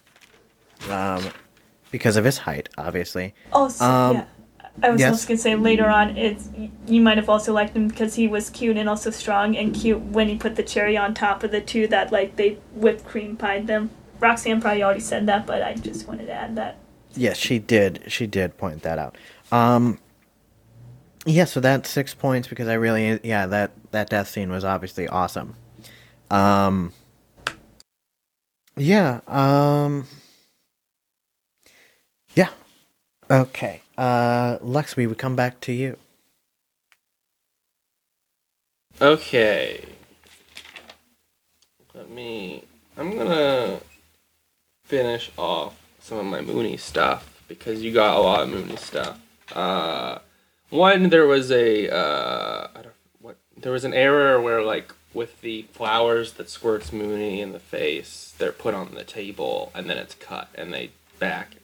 Um, because of his height, obviously. Also, Um, yeah. I was yes. also gonna say later on, it's you might have also liked him because he was cute and also strong and cute when he put the cherry on top of the two that like they whipped cream pied them. Roxanne probably already said that, but I just wanted to add that. Yes, she did. She did point that out. Um, yeah, so that's six points because I really, yeah, that that death scene was obviously awesome. Um, yeah. Um, yeah. Okay. Uh, Lux, we would come back to you. Okay. Let me. I'm gonna finish off some of my Mooney stuff because you got a lot of Mooney stuff. Uh, one, there was a uh, I don't what there was an error where like with the flowers that squirts Mooney in the face, they're put on the table and then it's cut and they back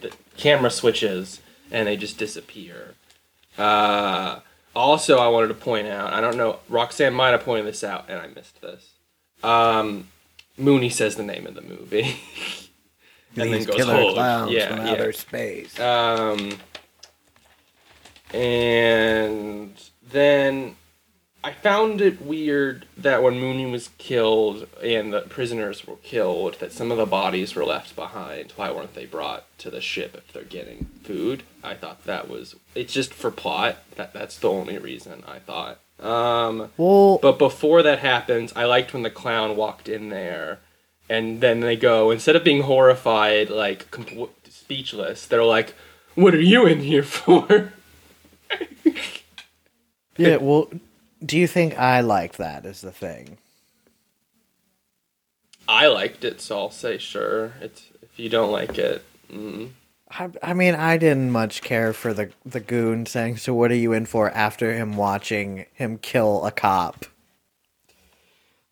the camera switches and they just disappear. Uh, also, I wanted to point out, I don't know, Roxanne might have pointed this out, and I missed this. Um, Mooney says the name of the movie. <laughs> and then goes, killer clowns yeah, from yeah. outer space. Um, and then I found it weird that when Mooney was killed and the prisoners were killed, that some of the bodies were left behind. Why weren't they brought to the ship if they're getting food? I thought that was it's just for plot. That that's the only reason I thought. Um, well, but before that happens, I liked when the clown walked in there, and then they go instead of being horrified, like compl- speechless, they're like, "What are you in here for?" <laughs> yeah. Well, do you think I liked that? Is the thing. I liked it, so I'll say sure. It's if you don't like it, mm. I, I mean, I didn't much care for the the goon saying, "So what are you in for?" After him watching him kill a cop.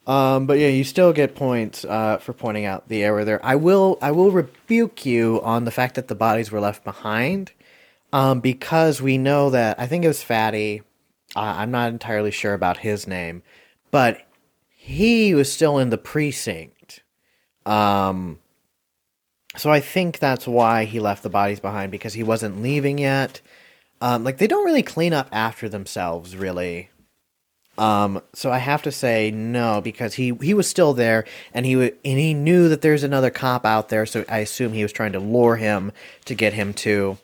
Um, but yeah, you still get points uh, for pointing out the error there. I will I will rebuke you on the fact that the bodies were left behind, um, because we know that I think it was Fatty. I'm not entirely sure about his name, but he was still in the precinct. Um, so I think that's why he left the bodies behind because he wasn't leaving yet. Um, like they don't really clean up after themselves, really. Um, so I have to say no because he he was still there and he w- and he knew that there's another cop out there. So I assume he was trying to lure him to get him to.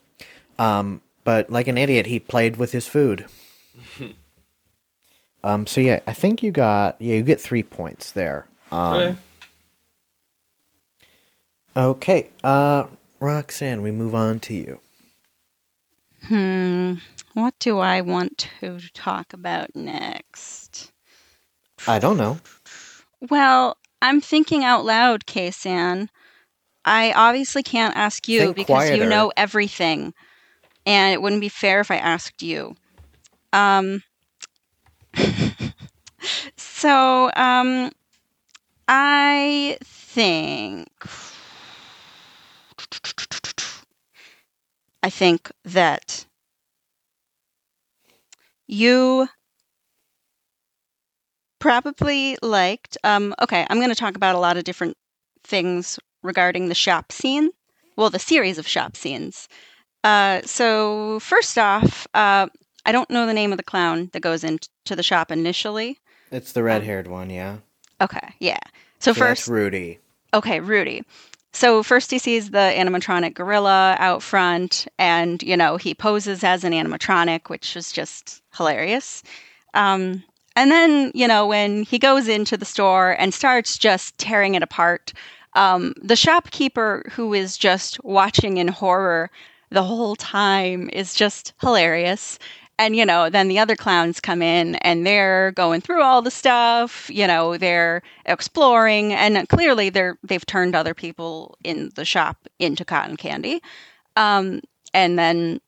Um, but like an idiot, he played with his food. <laughs> um, so yeah, I think you got yeah you get three points there. Um, Okay. Okay, uh, Roxanne, we move on to you. Hmm. What do I want to talk about next? I don't know. Well, I'm thinking out loud, Ksan. I obviously can't ask you Think because you know everything, and it wouldn't be fair if I asked you. Um. so, um, I think. I think that you probably liked um okay i'm going to talk about a lot of different things regarding the shop scene well the series of shop scenes uh so first off uh i don't know the name of the clown that goes into the shop initially It's the red-haired one, yeah. okay yeah so, So first Rudy. Okay, Rudy. So first he sees the animatronic gorilla out front, and you know he poses as an animatronic, which is just hilarious. Um, and then you know when he goes into the store and starts just tearing it apart, um, the shopkeeper who is just watching in horror the whole time is just hilarious. And, you know, then the other clowns come in and they're going through all the stuff, you know, they're exploring and clearly they're they've turned other people in the shop into cotton candy. Um, and then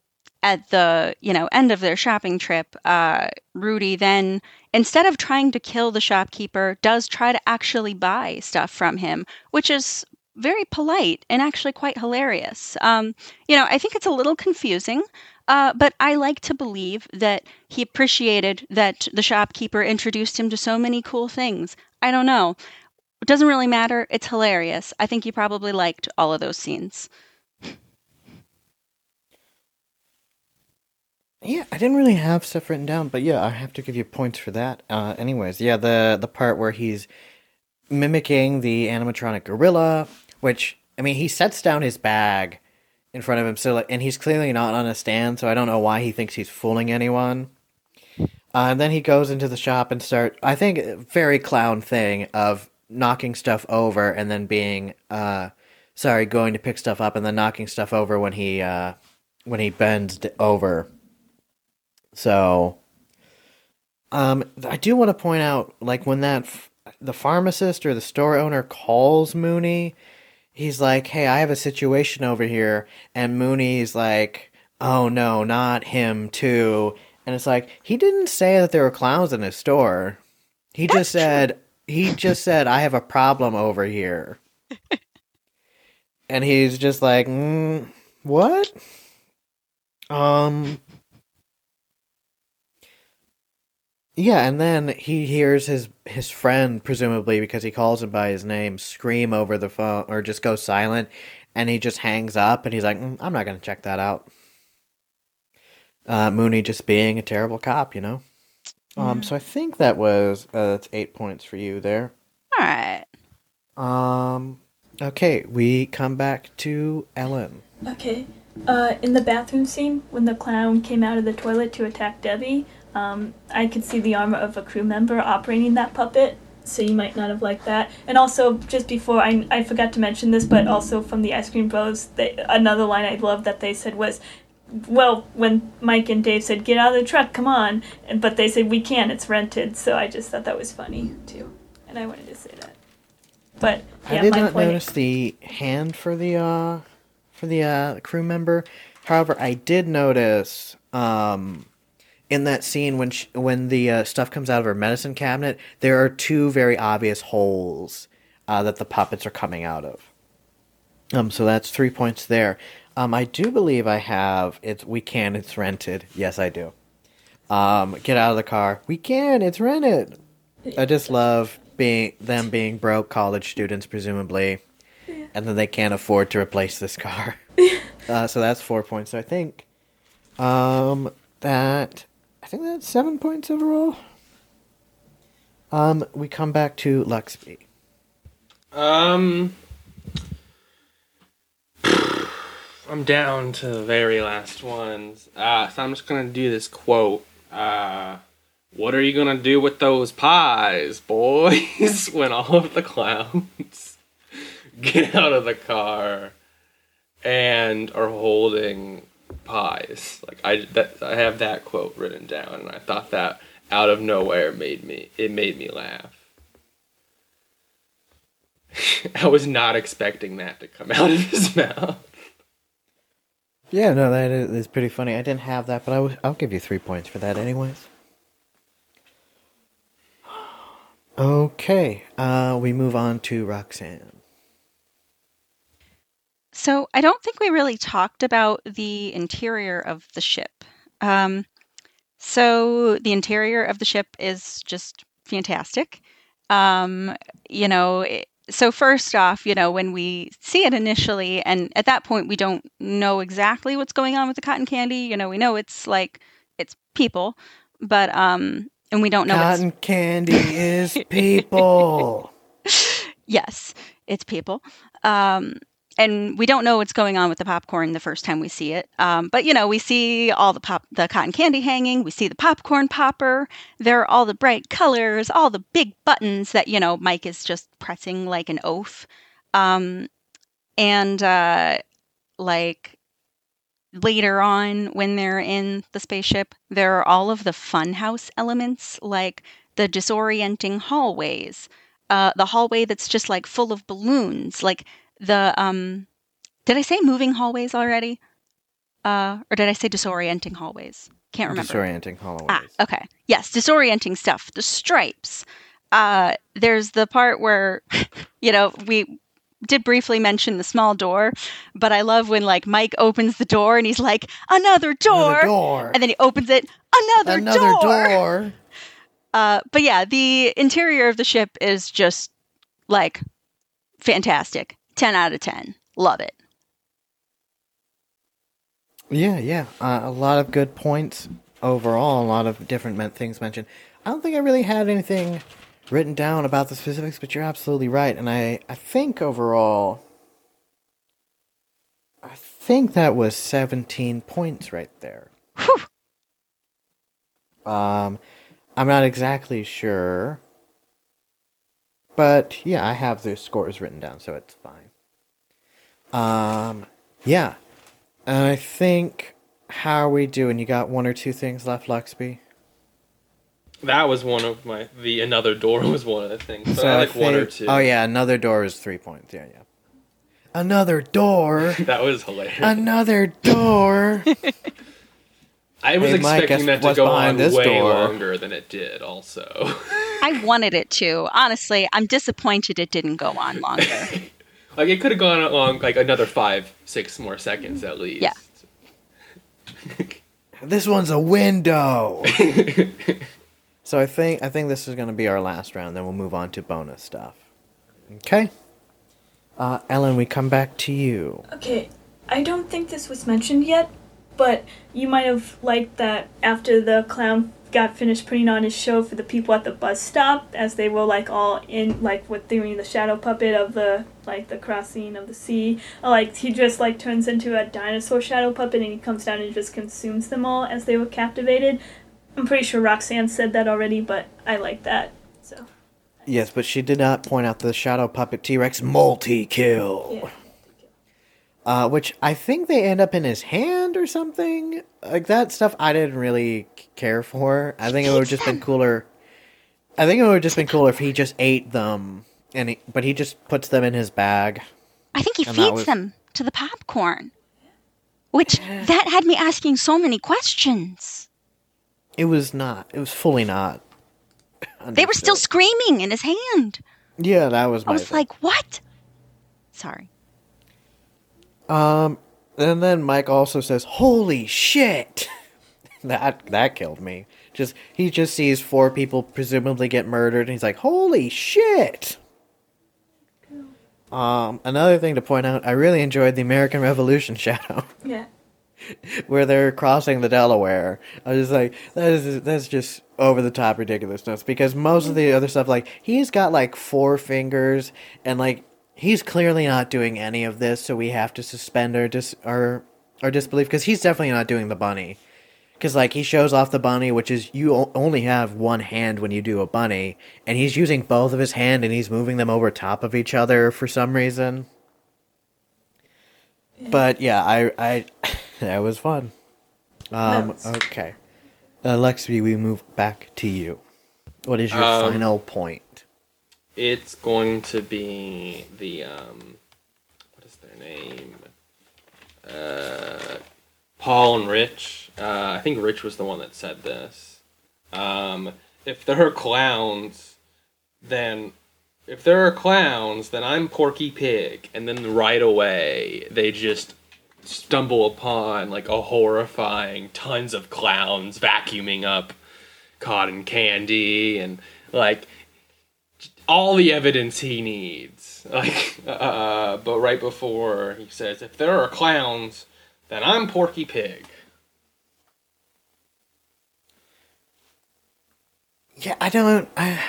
at the, you know, end of their shopping trip, uh, Rudy then instead of trying to kill the shopkeeper, does try to actually buy stuff from him, which is very polite and actually quite hilarious. Um, you know, I think it's a little confusing, uh, but I like to believe that he appreciated that the shopkeeper introduced him to so many cool things. I don't know. It doesn't really matter. It's hilarious. I think you probably liked all of those scenes. Yeah, I didn't really have stuff written down, but yeah, I have to give you points for that. Uh, anyways, yeah, the the part where he's mimicking the animatronic gorilla, which I mean, he sets down his bag in front of him, so like, and he's clearly not on a stand, so I don't know why he thinks he's fooling anyone. Uh, and then he goes into the shop and start. I think very clown thing of knocking stuff over and then being uh, sorry, going to pick stuff up and then knocking stuff over when he uh, when he bends over. So, um, I do want to point out, like when that f- the pharmacist or the store owner calls Mooney, he's like, "Hey, I have a situation over here," and Mooney's like, "Oh no, not him too." And it's like he didn't say that there were clowns in his store. He just said he just said I have a problem over here. <laughs> and he's just like, mm, "What?" Um Yeah, and then he hears his his friend, presumably because he calls him by his name, scream over the phone or just go silent, and he just hangs up and he's like, "Mm, "I'm not going to check that out." Uh, Mooney just being a terrible cop, you know. Um, so I think that was uh, that's eight points for you there. All right. Um, okay, we come back to Ellen. Okay. Uh, in the bathroom scene, when the clown came out of the toilet to attack Debbie, um, I could see the armor of a crew member operating that puppet, so you might not have liked that. And also, just before, I, I forgot to mention this, but also from the Ice Cream Bros, they, another line I loved that they said was, well, when Mike and Dave said, get out of the truck, come on, and, but they said, we can't, it's rented, so I just thought that was funny, too. And I wanted to say that. But, yeah, I did not point notice the hand for the uh for the uh crew member. However, I did notice um in that scene when she, when the uh, stuff comes out of her medicine cabinet, there are two very obvious holes uh, that the puppets are coming out of. Um, so that's three points there. Um, I do believe I have it's we can it's rented. Yes, I do. Um, get out of the car. We can it's rented. I just love being them being broke college students, presumably, and then they can't afford to replace this car. <laughs> uh, so that's four points. So I think um, that I think that's seven points overall. Um, we come back to Luxby. Um, <sighs> I'm down to the very last ones. Uh, so I'm just gonna do this quote. Uh, what are you gonna do with those pies, boys? <laughs> when all of the clowns <laughs> get out of the car and are holding pies. Like I, that, I have that quote written down, and I thought that out of nowhere made me. It made me laugh. <laughs> I was not expecting that to come out of his <laughs> mouth. Yeah, no, that is, pretty funny. I didn't have that, but I w- I'll give you three points for that, anyways. <sighs> Okay, uh, we move on to Roxanne. So I don't think we really talked about the interior of the ship. Um, so the interior of the ship is just fantastic. Um, you know, it- so first off, you know, when we see it initially, and at that point we don't know exactly what's going on with the cotton candy. You know, we know it's like it's people, but um, and we don't know. Cotton candy is people. <laughs> Yes, it's people. Um, and we don't know what's going on with the popcorn the first time we see it. Um, but you know, we see all the pop, the cotton candy hanging. We see the popcorn popper. There are all the bright colors, all the big buttons that you know Mike is just pressing like an oaf, Um, and uh, like later on when they're in the spaceship, there are all of the funhouse elements, like the disorienting hallways, uh, the hallway that's just like full of balloons, like the um. Did I say moving hallways already? Uh, or did I say disorienting hallways? Can't remember. Disorienting hallways. Ah, okay. Yes, disorienting stuff. The stripes. Uh, there's the part where, <laughs> you know, we did briefly mention the small door, but I love when like Mike opens the door and he's like, "Another door,", Another door. and then he opens it, "Another, Another door." door. <laughs> Uh, but yeah, the interior of the ship is just like fantastic. Ten out of ten. Love it. Yeah, yeah. Uh, a lot of good points overall. A lot of different men- things mentioned. I don't think I really had anything written down about the specifics, but you're absolutely right. And I, I think overall, I think that was 17 points right there. Whew. Um, I'm not exactly sure, but yeah, I have the scores written down, so it's fine. Um, yeah, and I think how are we doing? You got one or two things left, Luxby. That was one of my. The another door was one of the things. So, I like one or two. Oh yeah, another door is three points. Yeah, yeah. Another door. <laughs> That was hilarious. another door. <laughs> I was Hey, Mike, expecting guess that to go on this way door? longer than it did. Also, <laughs> I wanted it to. Honestly, I'm disappointed it didn't go on longer. Like it could have gone along like another five, six more seconds at least. Yeah. <laughs> this one's a window. <laughs> so I think I think this is going to be our last round. Then we'll move on to bonus stuff. Okay. Uh, Ellen, we come back to you. Okay, I don't think this was mentioned yet, but you might have liked that after the clown got finished putting on his show for the people at the bus stop, as they were like all in like with doing the shadow puppet of the like the crossing of the sea. Like he just like turns into a dinosaur shadow puppet and he comes down and just consumes them all as they were captivated. I'm pretty sure Roxanne said that already, but I like that. So Yes, but she did not point out the shadow puppet T Rex multi kill. yeah. Uh, which I think they end up in his hand or something. Like that stuff I didn't really care for. I think it would have just been cooler. I think it would have just been cooler if he just ate them, and he, but he just puts them in his bag. I think he feeds was- them to the popcorn. Which that had me asking so many questions. It was not. It was fully not. They were still screaming in his hand. Yeah, that was my. I was thing. like, "What?" Sorry. Um, and then Mike also says, "Holy shit!" <laughs> that that killed me. Just he just sees four people presumably get murdered, and he's like, "Holy shit!" Um, another thing to point out, I really enjoyed the American Revolution <laughs> shadow Yeah. <laughs> where they're crossing the Delaware. I was just like, that is that's just over the top ridiculousness because most of the other stuff, like he's got like four fingers and like he's clearly not doing any of this, so we have to suspend our dis our our disbelief because he's definitely not doing the bunny. Because like he shows off the bunny, which is you o- only have one hand when you do a bunny, and he's using both of his hand and he's moving them over top of each other for some reason. But yeah, I I <laughs> that was fun. Um, Nice. okay, uh, Lexi, we move back to you. What is your Um, final point? It's going to be the um, what is their name? Uh, Paul and Rich. Uh, I think Rich was the one that said this. Um, if there are clowns, then if there are clowns, then I'm Porky Pig, and then right away they just stumble upon like a horrifying tons of clowns vacuuming up cotton candy and like all the evidence he needs. Like, uh, but right before he says, "If there are clowns, then I'm Porky Pig." Yeah, I don't. I,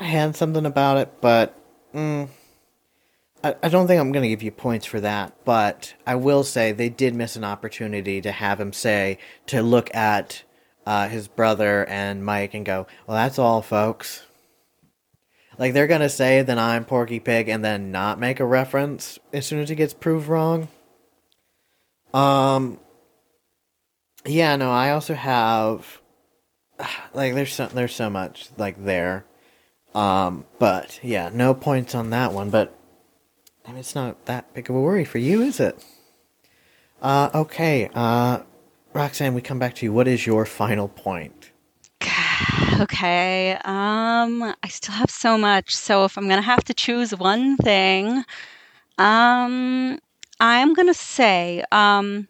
I had something about it, but mm, I, I don't think I'm going to give you points for that. But I will say they did miss an opportunity to have him say to look at uh, his brother and Mike and go, "Well, that's all, folks." Like they're gonna say, that I'm Porky Pig," and then not make a reference as soon as he gets proved wrong. Um. Yeah, no, I also have <sighs> like there's so there's so much like there. Um, but yeah, no points on that one. But I mean, it's not that big of a worry for you, is it? Uh, okay. Uh, Roxanne, we come back to you. What is your final point? <sighs> Okay. Um, I still have so much. So if I'm gonna have to choose one thing, um, I'm gonna say um,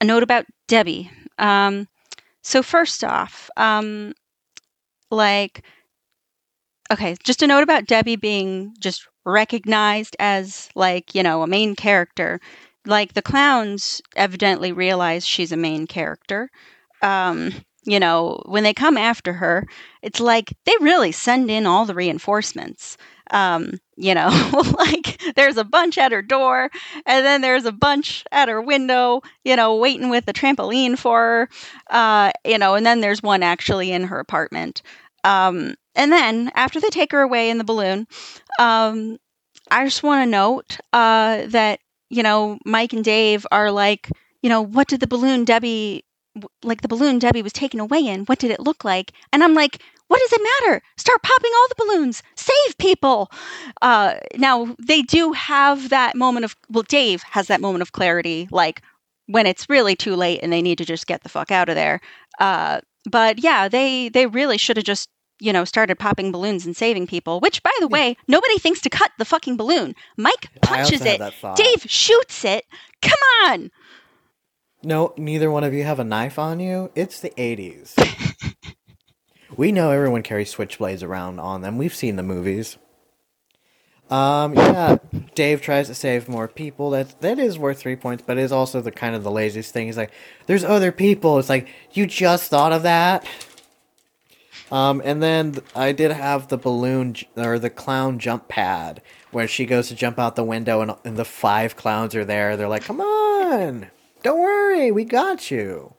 a note about Debbie. Um, so first off, um, like, okay, just a note about Debbie being just recognized as like you know a main character. Like the clowns evidently realize she's a main character. Um, you know, when they come after her, it's like they really send in all the reinforcements. Um, you know, <laughs> like there's a bunch at her door, and then there's a bunch at her window, you know, waiting with a trampoline for her, uh, you know, and then there's one actually in her apartment. Um, and then after they take her away in the balloon, um, I just want to note uh, that, you know, Mike and Dave are like, you know, what did the balloon Debbie like the balloon Debbie was taken away in, what did it look like? And I'm like, what does it matter? Start popping all the balloons. Save people. Uh, now they do have that moment of well, Dave has that moment of clarity, like when it's really too late and they need to just get the fuck out of there. Uh, but yeah, they they really should have just you know started popping balloons and saving people. Which, by the way, nobody thinks to cut the fucking balloon. Mike punches it. Dave shoots it. Come on. No, neither one of you have a knife on you. It's the 80s. <laughs> we know everyone carries switchblades around on them. We've seen the movies. Um, yeah, Dave tries to save more people. That that is worth three points, but it is also the kind of the laziest thing. He's like, "There's other people." It's like you just thought of that. Um, and then I did have the balloon j- or the clown jump pad where she goes to jump out the window and, and the five clowns are there. They're like, "Come on, don't worry, we got you."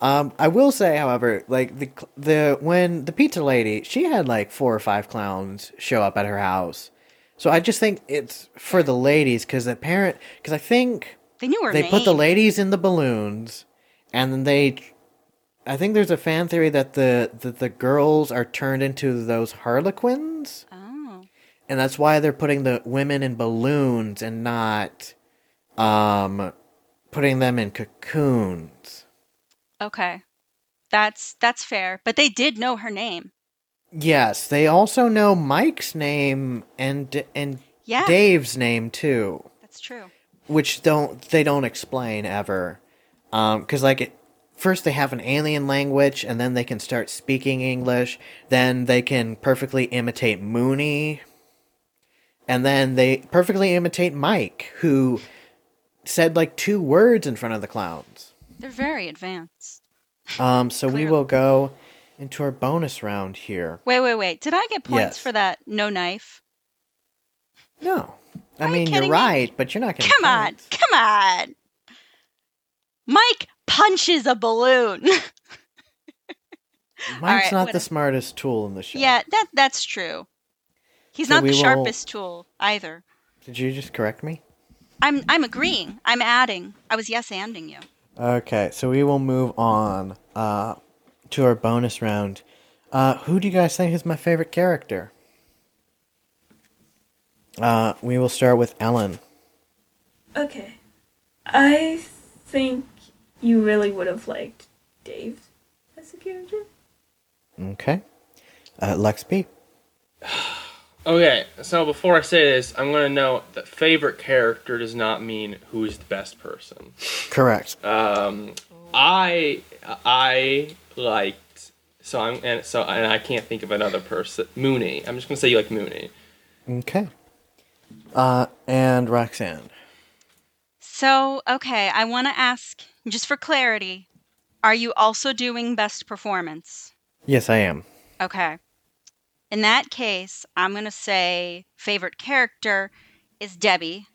Um, I will say, however, like the the when the pizza lady, she had like four or five clowns show up at her house. So I just think it's for the ladies because the parent because I think They knew her they name. put the ladies in the balloons, and then they. I think there's a fan theory that the that the girls are turned into those harlequins, Oh. and that's why they're putting the women in balloons and not, um, putting them in cocoons. Okay. That's that's fair. But they did know her name. Yes, they also know Mike's name and and Yeah. Dave's name too. That's true. which don't they don't explain ever um because like it, first they have an alien language and then they can start speaking english then they can perfectly imitate mooney and then they perfectly imitate mike who said like two words in front of the clowns They're very advanced. um so we will go into our bonus round here Wait, wait, wait. Did I get points Yes. for that no knife? no i Are mean you're me? right but you're not gonna Come on. Come on. Mike punches a balloon. <laughs> mike's right, not what- the smartest tool in the show yeah, that that's true. He's So not the we will- sharpest tool either. did you just correct me I'm I'm agreeing. I'm adding. I was yes anding you. Okay, so we will move on uh, to our bonus round. Uh, who do you guys think is my favorite character? Uh, we will start with Ellen. Okay. I think you really would have liked Dave as a character. Okay. Uh, Luxby. Okay, so before I say this, I'm gonna note that favorite character does not mean who's the best person. Correct. Um, I I liked so I'm and so and I can't think of another person. Mooney. I'm just gonna say you like Mooney. Okay. Uh, and Roxanne. So, okay, I want to ask just for clarity, are you also doing best performance? Yes, I am. Okay. In that case, I'm going to say favorite character is Debbie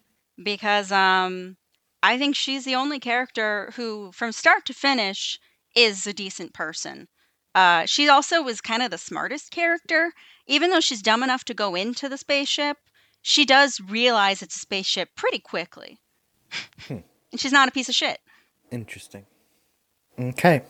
because um I think she's the only character who from start to finish is a decent person. Uh she also was kind of the smartest character even though she's dumb enough to go into the spaceship. she does realize it's a spaceship pretty quickly. Hmm. and she's not a piece of shit. Interesting. Okay.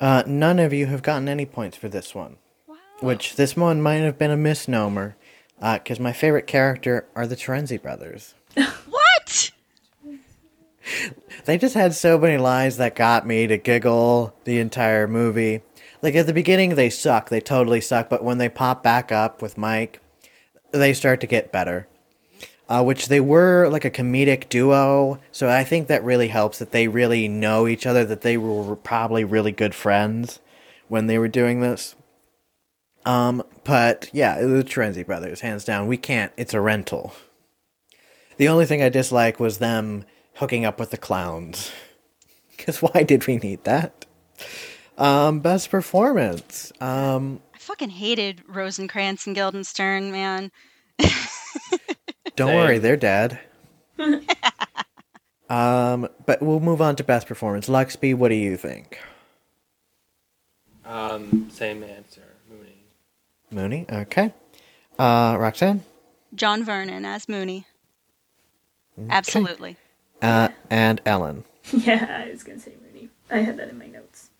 Uh, none of you have gotten any points for this one. Wow. Which this one might have been a misnomer, because my favorite character are the Terenzi brothers. <laughs> What? They just had so many lines that got me to giggle the entire movie. Like at the beginning, they suck. They totally suck. But when they pop back up with Mike, they start to get better. Uh, which they were like a comedic duo. So I think that really helps that they really know each other, that they were probably really good friends when they were doing this. Um, but yeah, the Terenzi brothers, hands down. We can't. It's a rental. The only thing I dislike was them hooking up with the clowns. <laughs> Because why did we need that? Um, best performance. Um, I fucking hated Rosencrantz and Guildenstern, man. <laughs> don't Same. worry, they're dead. <laughs> um, but we'll move on to best performance. Luxby, what do you think? Um, same answer. Mooney. Mooney, okay. Uh, Roxanne, John Vernon as Mooney. Absolutely. uh, and Ellen. <laughs> Yeah, I was gonna say Mooney. I had that in my notes.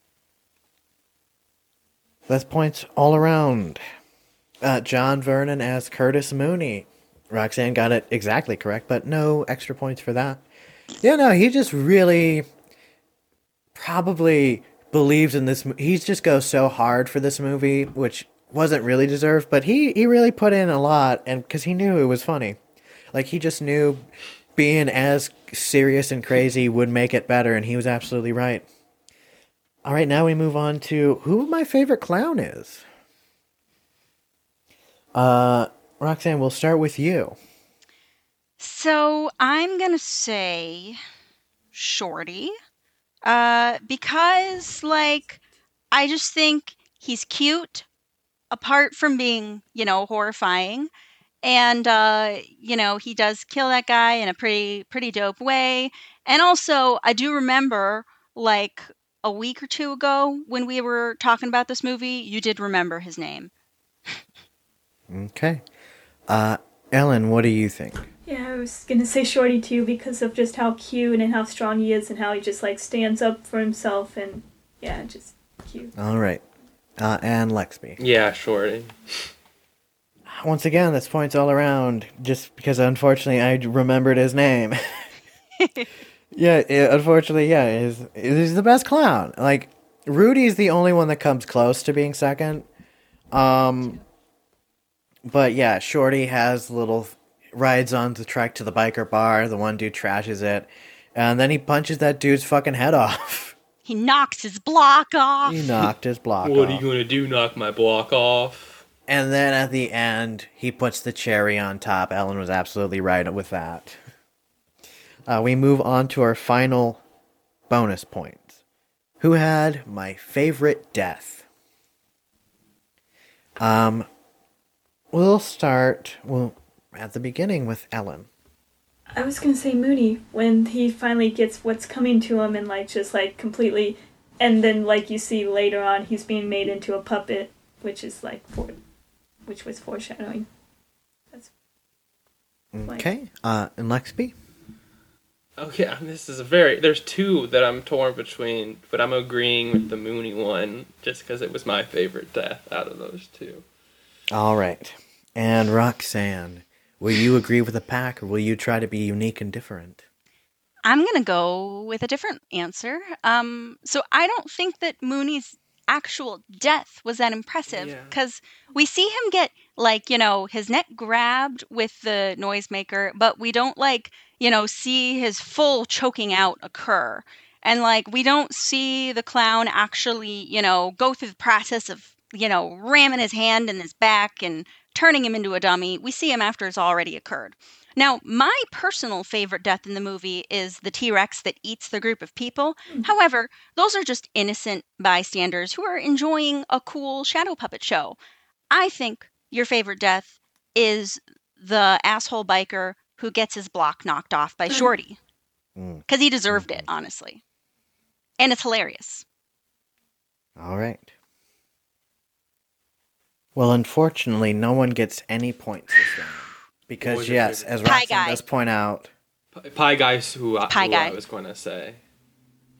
That's points all around. Uh, John Vernon as Curtis Mooney. Roxanne got it exactly correct, but no extra points for that. Yeah, no, he just really probably believes in this. He just goes so hard for this movie, which wasn't really deserved, but he he really put in a lot, and because he knew it was funny, like he just knew being as serious and crazy would make it better, and he was absolutely right. All right, now we move on to who my favorite clown is. Uh, Roxanne, we'll start with you. So I'm gonna say Shorty, uh, because like I just think he's cute, apart from being you know horrifying, and uh, you know he does kill that guy in a pretty pretty dope way. And also, I do remember like a week or two ago when we were talking about this movie, you did remember his name. Okay. Uh, Ellen, what do you think? Yeah, I was gonna say Shorty too because of just how cute and how strong he is and how he just like stands up for himself and yeah, just cute. All right. Uh, and Luxby. Yeah, Shorty. Once again, this points all around, just because unfortunately I remembered his name. <laughs> yeah, yeah, unfortunately, yeah, he's, he's the best clown. Like, Rudy's the only one that comes close to being second. Um, but yeah, Shorty has little rides on the track to the biker bar. The one dude trashes it, and then he punches that dude's fucking head off. <laughs> He knocks his block off. he knocked his block off. What off. are you gonna do? Knock my block off? And then at the end, he puts the cherry on top. Ellen was absolutely right with that. <laughs> Uh, we move on to our final bonus points. Who had my favorite death? Um, we'll start well at the beginning with Ellen. I was gonna say Mooney when he finally gets what's coming to him and like just like completely, and then like you see later on he's being made into a puppet, which is like for, which was foreshadowing. That's Okay, uh, and Luxby. Okay, um, this is a very. There's two that I'm torn between, but I'm agreeing with the Mooney one just because it was my favorite death out of those two. All right, and Roxanne. Will you agree with the pack, or will you try to be unique and different? I'm gonna go with a different answer. Um, so I don't think that Mooney's actual death was that impressive Yeah. because we see him get like you know his neck grabbed with the noisemaker, but we don't like you know see his full choking out occur, and like we don't see the clown actually you know go through the process of you know ramming his hand in his back and turning him into a dummy. We see him after it's already occurred. Now, my personal favorite death in the movie is the T Rex that eats the group of people. Hmm. However, those are just innocent bystanders who are enjoying a cool shadow puppet show. I think your favorite death is the asshole biker who gets his block knocked off by hmm. Shorty. Mm. Because he deserved hmm. it, honestly. And it's hilarious. All right. Well, unfortunately, no one gets any points this round. <sighs> Because yes, as Pie Roxanne guy. does point out, P- Pie Guys, who, I- Pie who Guy. I was going to say,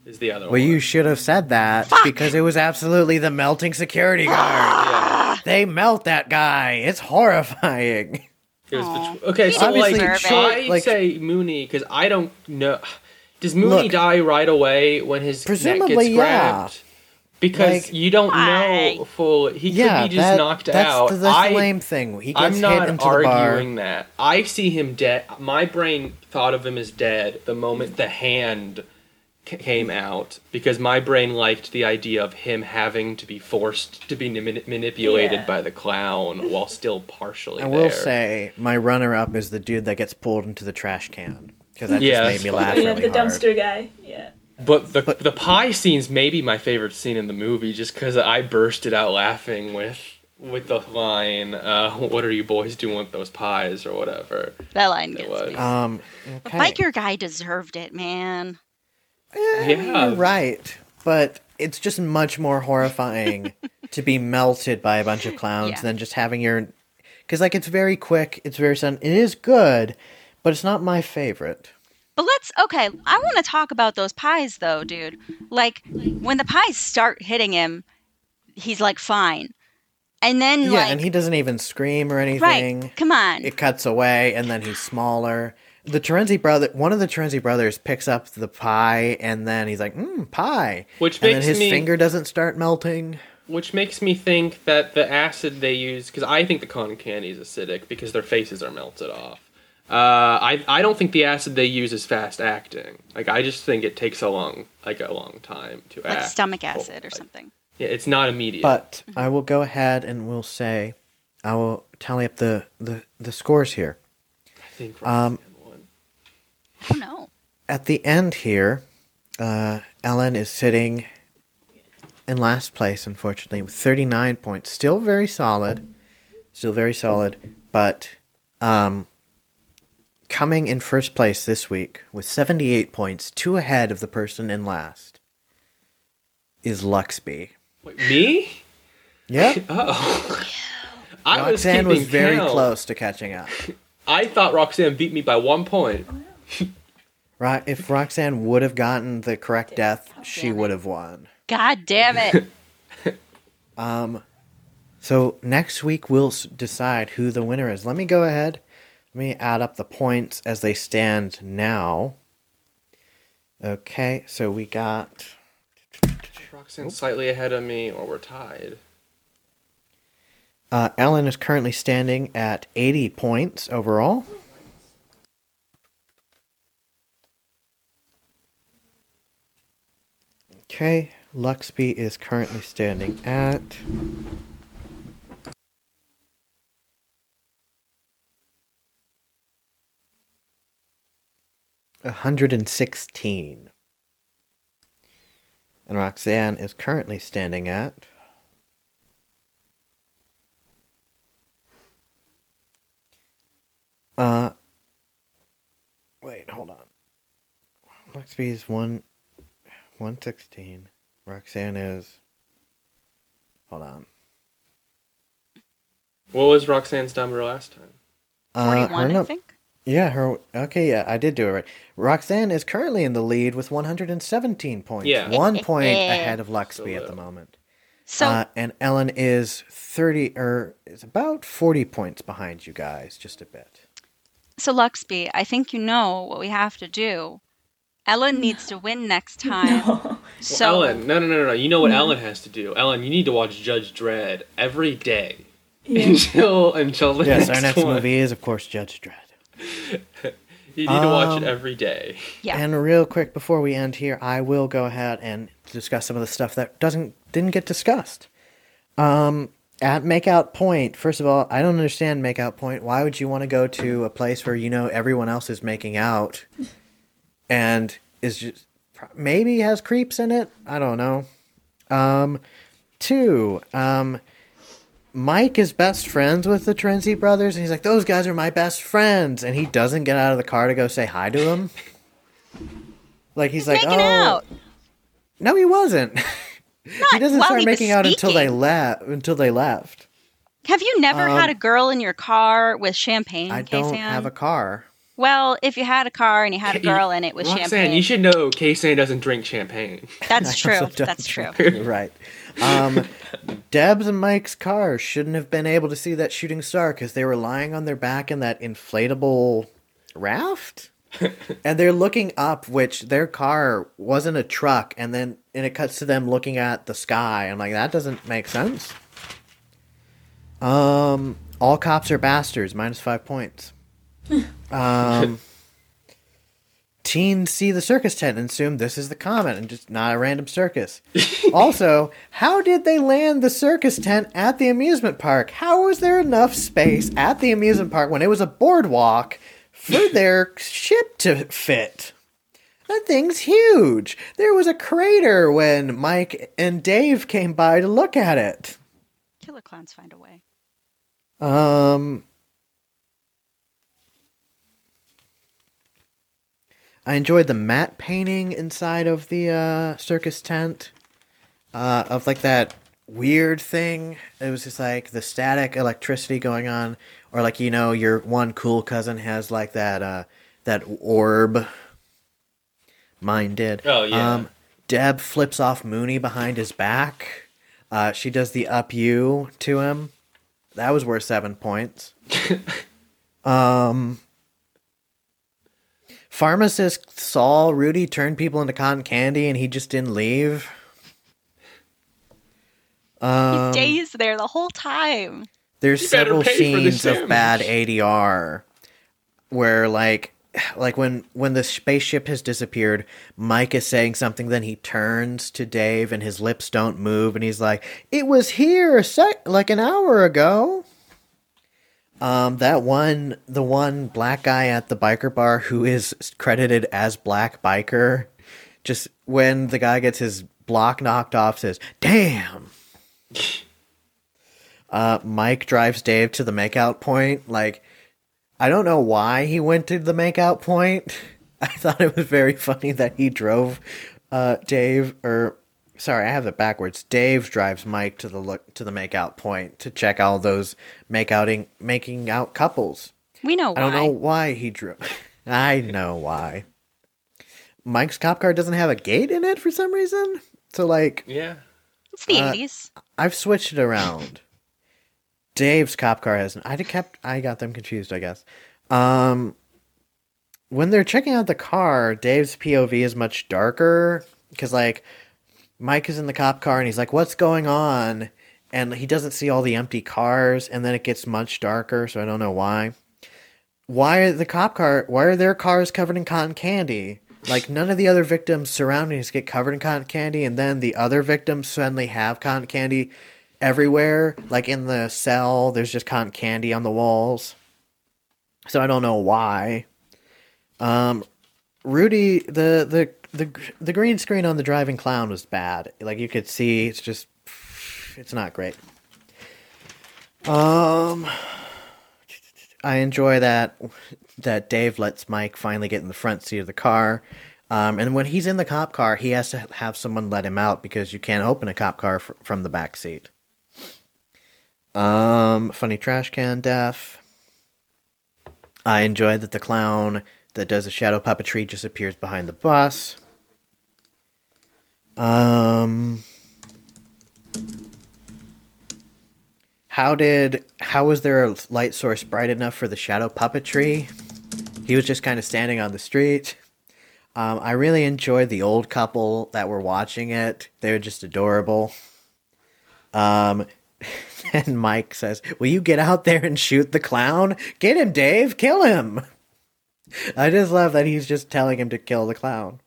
is the other well, one. you should have said that because it was absolutely the melting security ah! guard. Yeah. they melt that guy. It's horrifying. It was Aw. the okay, so didn't like, deserve. I Like- say Mooney because I don't know. Does Mooney Look. die right away when his neck Presumably, gets yeah. grabbed? Because Like- you don't Why? know full. He yeah, could be just that- knocked that's out. The, that's I, the lame thing. He gets I'm hit not into the bar. arguing that. I see him dead. My brain thought of him as dead the moment the hand c- came out because my brain liked the idea of him having to be forced to be mani- manipulated Yeah. by the clown while still partially I there. will say my runner-up is the dude that gets pulled into the trash can because that Yeah, just made me laugh funny. yeah, really the hard. dumpster guy. Yeah. But the But- the pie scene's maybe my favorite scene in the movie, just because I bursted out laughing with with the line, uh, "What are you boys doing with those pies?" or whatever. That line gets was. me. Um, The okay. biker guy deserved it, man. Eh, Yeah. you're right, but it's just much more horrifying <laughs> to be melted by a bunch of clowns Yeah. than just having your, because like it's very quick, it's very sudden. It is good, but it's not my favorite. But let's okay. I want to talk about those pies though, dude. Like when the pies start hitting him, he's like fine, and then yeah, like and he doesn't even scream or anything. right, come on, It cuts away, and then he's smaller. The Terenzi brother, one of the Terenzi brothers, picks up the pie, and then he's like, "Mmm, pie," Which and then makes his me finger doesn't start melting. which makes me think that the acid they use, because I think the cotton candy is acidic because their faces are melted off. Uh, I I don't think the acid they use is fast acting. Like I just think it takes a long like a long time to like act. stomach acid or like- something. Yeah, it's not immediate. But I will go ahead and we'll say, I will tally up the the, the scores here. I think um, Roxanne won. I don't know. At the end here, uh, Ellen is sitting in last place, unfortunately, with 39 points. Still very solid. Still very solid. But um, coming in first place this week with 78 points, two ahead of the person in last, is Luxby. Wait, me? Yep. <laughs> Oh. I was Roxanne was keeping very count. close to catching up. <laughs> I thought Roxanne beat me by one point. <laughs> Ro- if Roxanne would have gotten the correct death, she would have won. God damn it! Um, so next week we'll decide who the winner is. Let me go ahead. Let me add up the points as they stand now. Okay, so we got Roxanne's slightly ahead of me, or we're tied. uh, Ellen is currently standing at 80 points overall. Okay, Luxby is currently standing at a hundred and sixteen. And Roxanne is currently standing at uh wait, hold on. Luxby is one one sixteen. Roxanne is hold on. What was Roxanne's number last time? Uh, her Forty-one, I think. Yeah, her. Okay, yeah, I did do it right. Roxanne is currently in the lead with 117 points. Yeah. One <laughs> point ahead of Luxby at the moment. So uh, and Ellen is 30, or is about 40 points behind you guys, just a bit. So, Luxby, I think you know what we have to do. Ellen needs to win next time. <laughs> No. So, Ellen, no, no, no, no, no. You know what Ellen has to do. Ellen, you need to watch Judge Dredd every day Yeah. <laughs> until until the Yes, next, our next one. movie is, of course, Judge Dredd. <laughs> You need to watch Um, it every day. yeah. And real quick before we end here, I will go ahead and discuss some of the stuff that doesn't didn't get discussed. Um, at Makeout Point, first of all, I don't understand Makeout Point. Why would you want to go to a place where you know everyone else is making out, and is just maybe has creeps in it? I don't know. Um, two, um, Mike is best friends with the Terenzi brothers, and he's like, "Those guys are my best friends," and he doesn't get out of the car to go say hi to them. <laughs> Like he's, like, "Oh, out. no, he wasn't." <laughs> he doesn't start he making out until they speaking. left. Until they left. Have you never Um, had a girl in your car with champagne? I don't Ksan? have a car. Well, if you had a car and you had a <laughs> girl in it with Roxanne, champagne, you should know Ksan doesn't drink champagne. that's true. That's true. drink. Right. Um, <laughs> Debs and Mike's car shouldn't have been able to see that shooting star because they were lying on their back in that inflatable raft. <laughs> and they're looking up, which their car wasn't a truck, and then and it cuts to them looking at the sky. I'm like, that doesn't make sense. Um, all cops are bastards. Minus five points. <laughs> um, teens see the circus tent and assume this is the comet and just not a random circus. <laughs> also, how did they land the circus tent at the amusement park? How was there enough space at the amusement park when it was a boardwalk for <laughs> their ship to fit? That thing's huge. There was a crater when Mike and Dave came by to look at it. Killer clowns find a way. Um, I enjoyed the matte painting inside of the uh, circus tent, uh, of like that weird thing. It was just like the static electricity going on, or like you know your one cool cousin has like that uh, that orb. Mine did. Oh, yeah. Um, Deb flips off Mooney behind his back. Uh, she does the up you to him. That was worth seven points. <laughs> um, pharmacist saw Rudy turn people into cotton candy, and he just didn't leave. Um, he stays there the whole time. There's better several pay the scenes of bad. ADR where like like <sighs> when when the spaceship has disappeared, Mike is saying something, then he turns to Dave and his lips don't move, and he's like, "It was here a sec like an hour ago." Um, that one, the one black guy at the biker bar who is credited as Black Biker, just when the guy gets his block knocked off, says, "Damn." <laughs> Uh, Mike drives Dave to the makeout point. Like, I don't know why he went to the makeout point. <laughs> I thought it was very <laughs> funny that he drove uh, Dave, or sorry, I have it backwards. Dave drives Mike to the look to the makeout point to check all those makeouting making out couples. We know why. I don't know why he drove. <laughs> I know why. Mike's cop car doesn't have a gate in it for some reason. So like Yeah. It's the Uh, 80s. I've switched it around. Dave's cop car hasn't. I kept. I got them confused. I guess. Um, when they're checking out the car, Dave's POV is much darker because like Mike is in the cop car and he's like, "What's going on?" And he doesn't see all the empty cars, and then it gets much darker. So I don't know why. Why are the cop car? Why are their cars covered in cotton candy? Like none of the other victims' surroundings get covered in cotton candy, and then the other victims suddenly have cotton candy everywhere. Like in the cell, there's just cotton candy on the walls. So I don't know why. Um, Rudy, the the the the green screen on the driving clown was bad. Like you could see, it's just it's not great. Um, I enjoy that that Dave lets Mike finally get in the front seat of the car. Um, and when he's in the cop car, he has to have someone let him out because you can't open a cop car fr- from the back seat. Um, funny trash can death. I enjoyed that the clown that does the shadow puppetry just appears behind the bus. Um, how did how was there a light source bright enough for the shadow puppetry? He was just kind of standing on the street. Um, I really enjoyed the old couple that were watching it. They were just adorable. Um, <laughs> and Mike says, "Will you get out there and shoot the clown? Get him, Dave! Kill him!" <laughs> I just love that he's just telling him to kill the clown.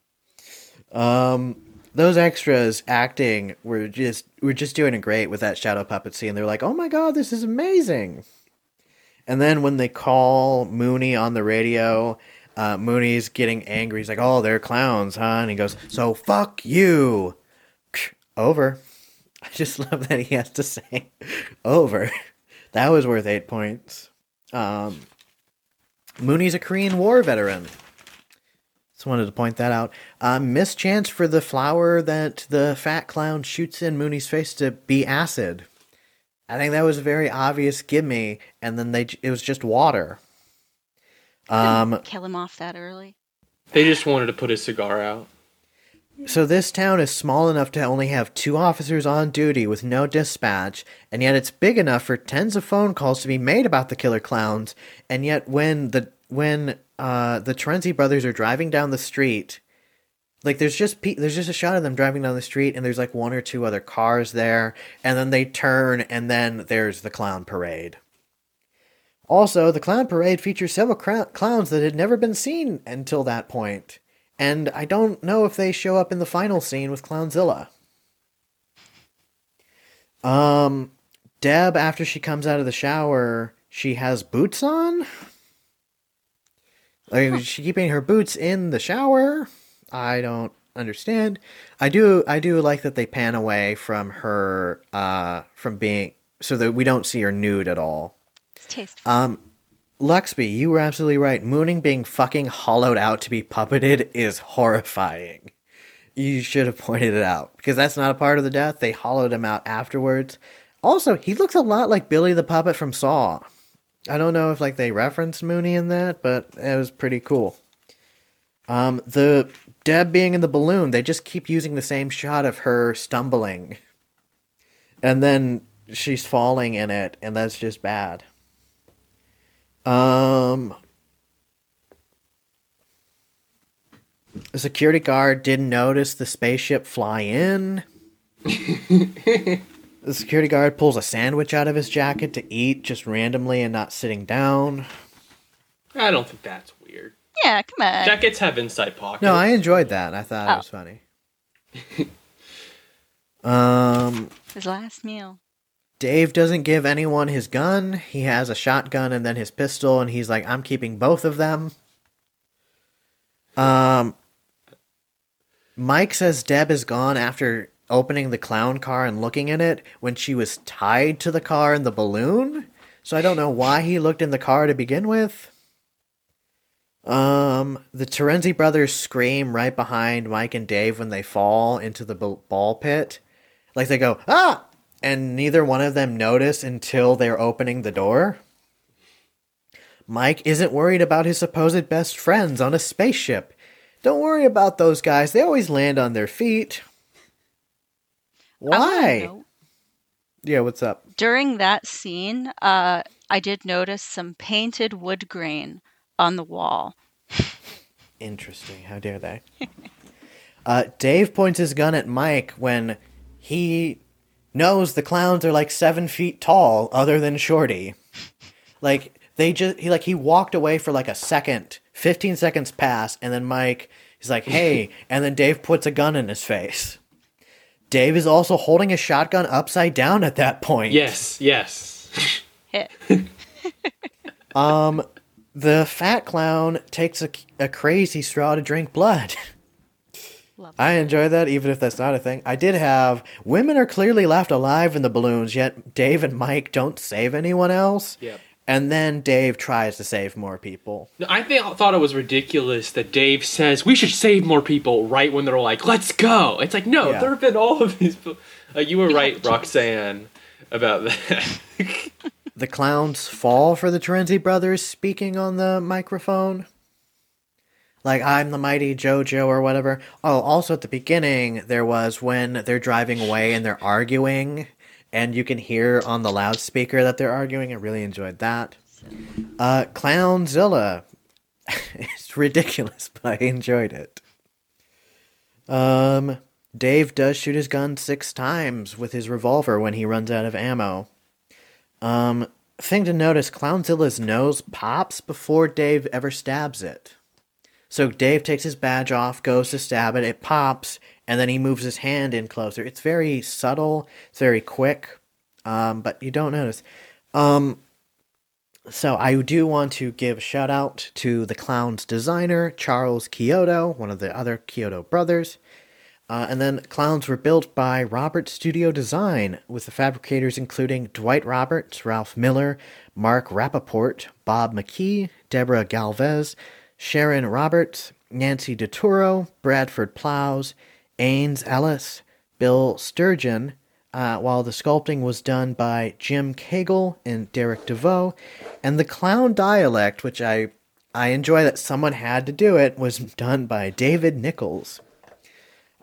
Um, those extras acting were just were just doing great with that shadow puppet scene. They're like, "Oh my god, this is amazing!" And then when they call Mooney on the radio, uh, Mooney's getting angry. He's like, "Oh, they're clowns, huh?" And he goes, "So fuck you." <sniffs> Over. <laughs> I just love that he has to say <laughs> over. That was worth eight points. Um, Mooney's a Korean War veteran. Just wanted to point that out. Uh, mischance for the flower that the fat clown shoots in Mooney's face to be acid. I think that was a very obvious gimme, and then they it was just water. Um, Kill him off that early. They just wanted to put his cigar out. So this town is small enough to only have two officers on duty with no dispatch, and yet it's big enough for tens of phone calls to be made about the killer clowns. And yet, when the when uh, the Terenzi brothers are driving down the street, like there's just pe- there's just a shot of them driving down the street, and there's like one or two other cars there, and then they turn, and then there's the clown parade. Also, the clown parade features several clowns that had never been seen until that point, and I don't know if they show up in the final scene with Clownzilla. Um, Deb, after she comes out of the shower, she has boots on. Like, is she keeping her boots in the shower? I don't understand. I do. I do like that they pan away from her, uh, from being so that we don't see her nude at all. It's tasteful. Um, Luxby, you were absolutely right. Mooney being fucking hollowed out to be puppeted is horrifying. You should have pointed it out because that's not a part of the death. They hollowed him out afterwards. Also, he looks a lot like Billy the Puppet from Saw. I don't know if like they referenced Mooney in that, but it was pretty cool. Um, the Deb being in the balloon, they just keep using the same shot of her stumbling, and then she's falling in it, and that's just bad. Um, the security guard didn't notice the spaceship fly in. <laughs> the security guard pulls a sandwich out of his jacket to eat just randomly and not sitting down. I don't think that's weird. yeah, come on. Jackets have inside pockets. No, I enjoyed that. I thought Oh. it was funny. um, His last meal. Dave doesn't give anyone his gun. He has a shotgun and then his pistol, and he's like, "I'm keeping both of them." Um, Mike says Deb is gone after opening the clown car and looking in it when she was tied to the car in the balloon. So I don't know why he looked in the car to begin with. Um, the Terenzi brothers scream right behind Mike and Dave when they fall into the ball pit. Like they go, ah! And neither one of them notice until they're opening the door. Mike isn't worried about his supposed best friends on a spaceship. Don't worry about those guys. They always land on their feet. Why? Yeah, what's up? during that scene, uh, I did notice some painted wood grain on the wall. Interesting. How dare they? <laughs> uh, Dave points his gun at Mike when he knows the clowns are like seven feet tall, other than Shorty. Like they just he like he walked away for like a second, fifteen seconds pass, and then Mike is like, "Hey," <laughs> and then Dave puts a gun in his face. Dave is also holding a shotgun upside down at that point. Yes, yes. Hit. <laughs> Um, the fat clown takes a, a crazy straw to drink blood. Love I enjoy that, even if that's not a thing. I did have women are clearly left alive in the balloons, yet Dave and Mike don't save anyone else. Yep. And then Dave tries to save more people. I think thought it was ridiculous that Dave says we should save more people right when they're like, "Let's go." It's like, no, Yeah. there have been all of these. people. Uh, you were right, have a choice. Roxanne, about that. <laughs> The clowns fall for the Terenzi brothers speaking on the microphone. Like, I'm the mighty JoJo or whatever. Oh, also at the beginning, there was when they're driving away and they're arguing, and you can hear on the loudspeaker that they're arguing. I really enjoyed that. Uh, Clownzilla. <laughs> it's ridiculous, but I enjoyed it. Um, Dave does shoot his gun six times with his revolver when he runs out of ammo. Um, thing to notice Clownzilla's nose pops before Dave ever stabs it. So Dave takes his badge off, goes to stab it, it pops, and then he moves his hand in closer. It's very subtle, it's very quick, um, but you don't notice. Um, so I do want to give shout out to the clown's designer, Charles Chiodo, one of the other Chiodo brothers. Uh, and then clowns were built by Robert Studio Design, with the fabricators including Dwight Roberts, Ralph Miller, Mark Rappaport, Bob McKee, Deborah Galvez, Sharon Roberts, Nancy DeTuro, Bradford Plows, Ains Ellis, Bill Sturgeon, uh, while the sculpting was done by Jim Cagle and Derek DeVoe, and the clown dialect, which I I enjoy that someone had to do it, was done by David Nichols.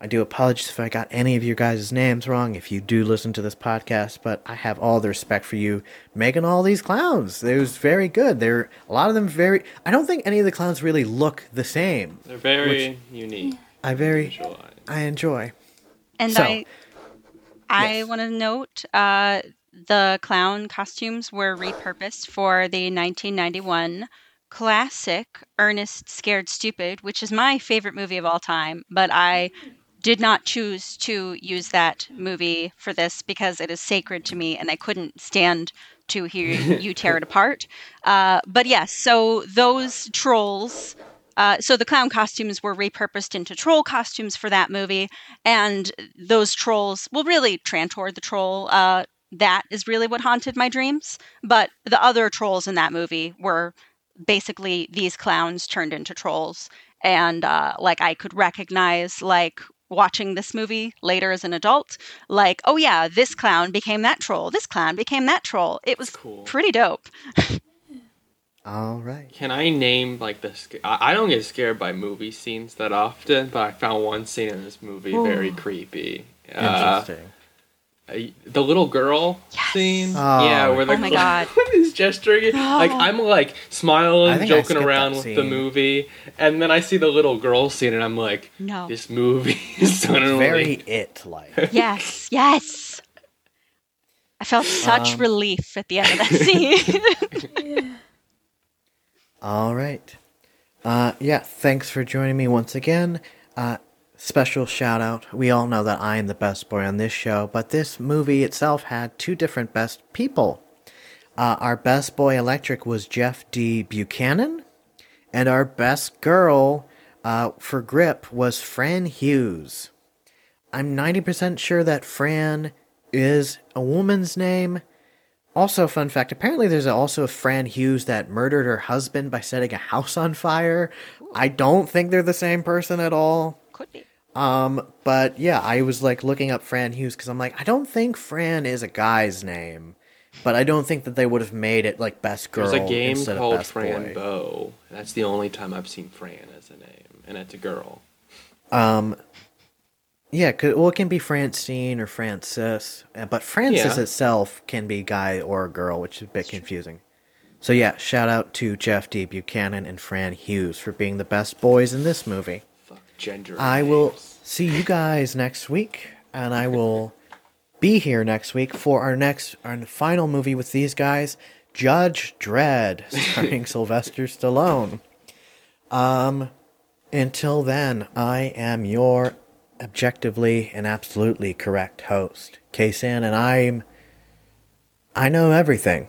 I do apologize if I got any of your guys' names wrong if you do listen to this podcast, but I have all the respect for you making all these clowns. It was very good. They're a lot of them very I don't think any of the clowns really look the same. They're very unique. I very visualized. I enjoy. And So, I I yes. want to note uh, the clown costumes were repurposed for the 1991 classic Ernest Scared Stupid, which is my favorite movie of all time, but I did not choose to use that movie for this because it is sacred to me and I couldn't stand to hear <laughs> you tear it apart. Uh, but yes, so those trolls uh, so the clown costumes were repurposed into troll costumes for that movie, and those trolls, well, really, Trantor the troll, uh, that is really what haunted my dreams. But the other trolls in that movie were basically these clowns turned into trolls, and uh, like I could recognize like watching this movie later as an adult like oh yeah this clown became that troll this clown became that troll it was Cool. pretty dope All right. Can I name like the? I I don't get scared by movie scenes that often, but I found one scene in this movie very creepy. Uh, Interesting. uh, the little girl Yes. scene, Oh. yeah, where the Oh my God. clown <laughs> is gesturing. Like I'm like smiling, joking around with the movie, and then I see the little girl scene, and I'm like, no this movie <laughs> is suddenly Very it like. <laughs> Yes, yes. I felt such Um, relief at the end of that scene. All right. Uh, yeah, thanks for joining me once again. Uh, special shout out. We all know that I am the best boy on this show, but this movie itself had two different best people. Uh, our best boy electric was Jeff D. Buchanan, and our best girl uh, for grip was Fran Hughes. I'm 90% sure that Fran is a woman's name. Also, fun fact apparently, there's also a Fran Hughes that murdered her husband by setting a house on fire. I don't think they're the same person at all. Could be. Um, but yeah, I was like looking up Fran Hughes because I'm like, I don't think Fran is a guy's name, but I don't think that they would have made it like best girl There's a game called Fran boy. Bow. That's the only time I've seen Fran as a name, and it's a girl. Um, yeah, well, it can be Francine or Francis, uh, but Francis Yeah. itself can be guy or girl, which is a bit confusing. So yeah, shout out to Jeff D. Buchanan and Fran Hughes for being the best boys in this movie. Gender. I will see you guys next week, and I will be here next week for our next, our final movie with these guys, Judge Dredd, <laughs> starring Sylvester Stallone. Um, until then, I am your objectively and absolutely correct host, Ksan, and I'm, I know everything.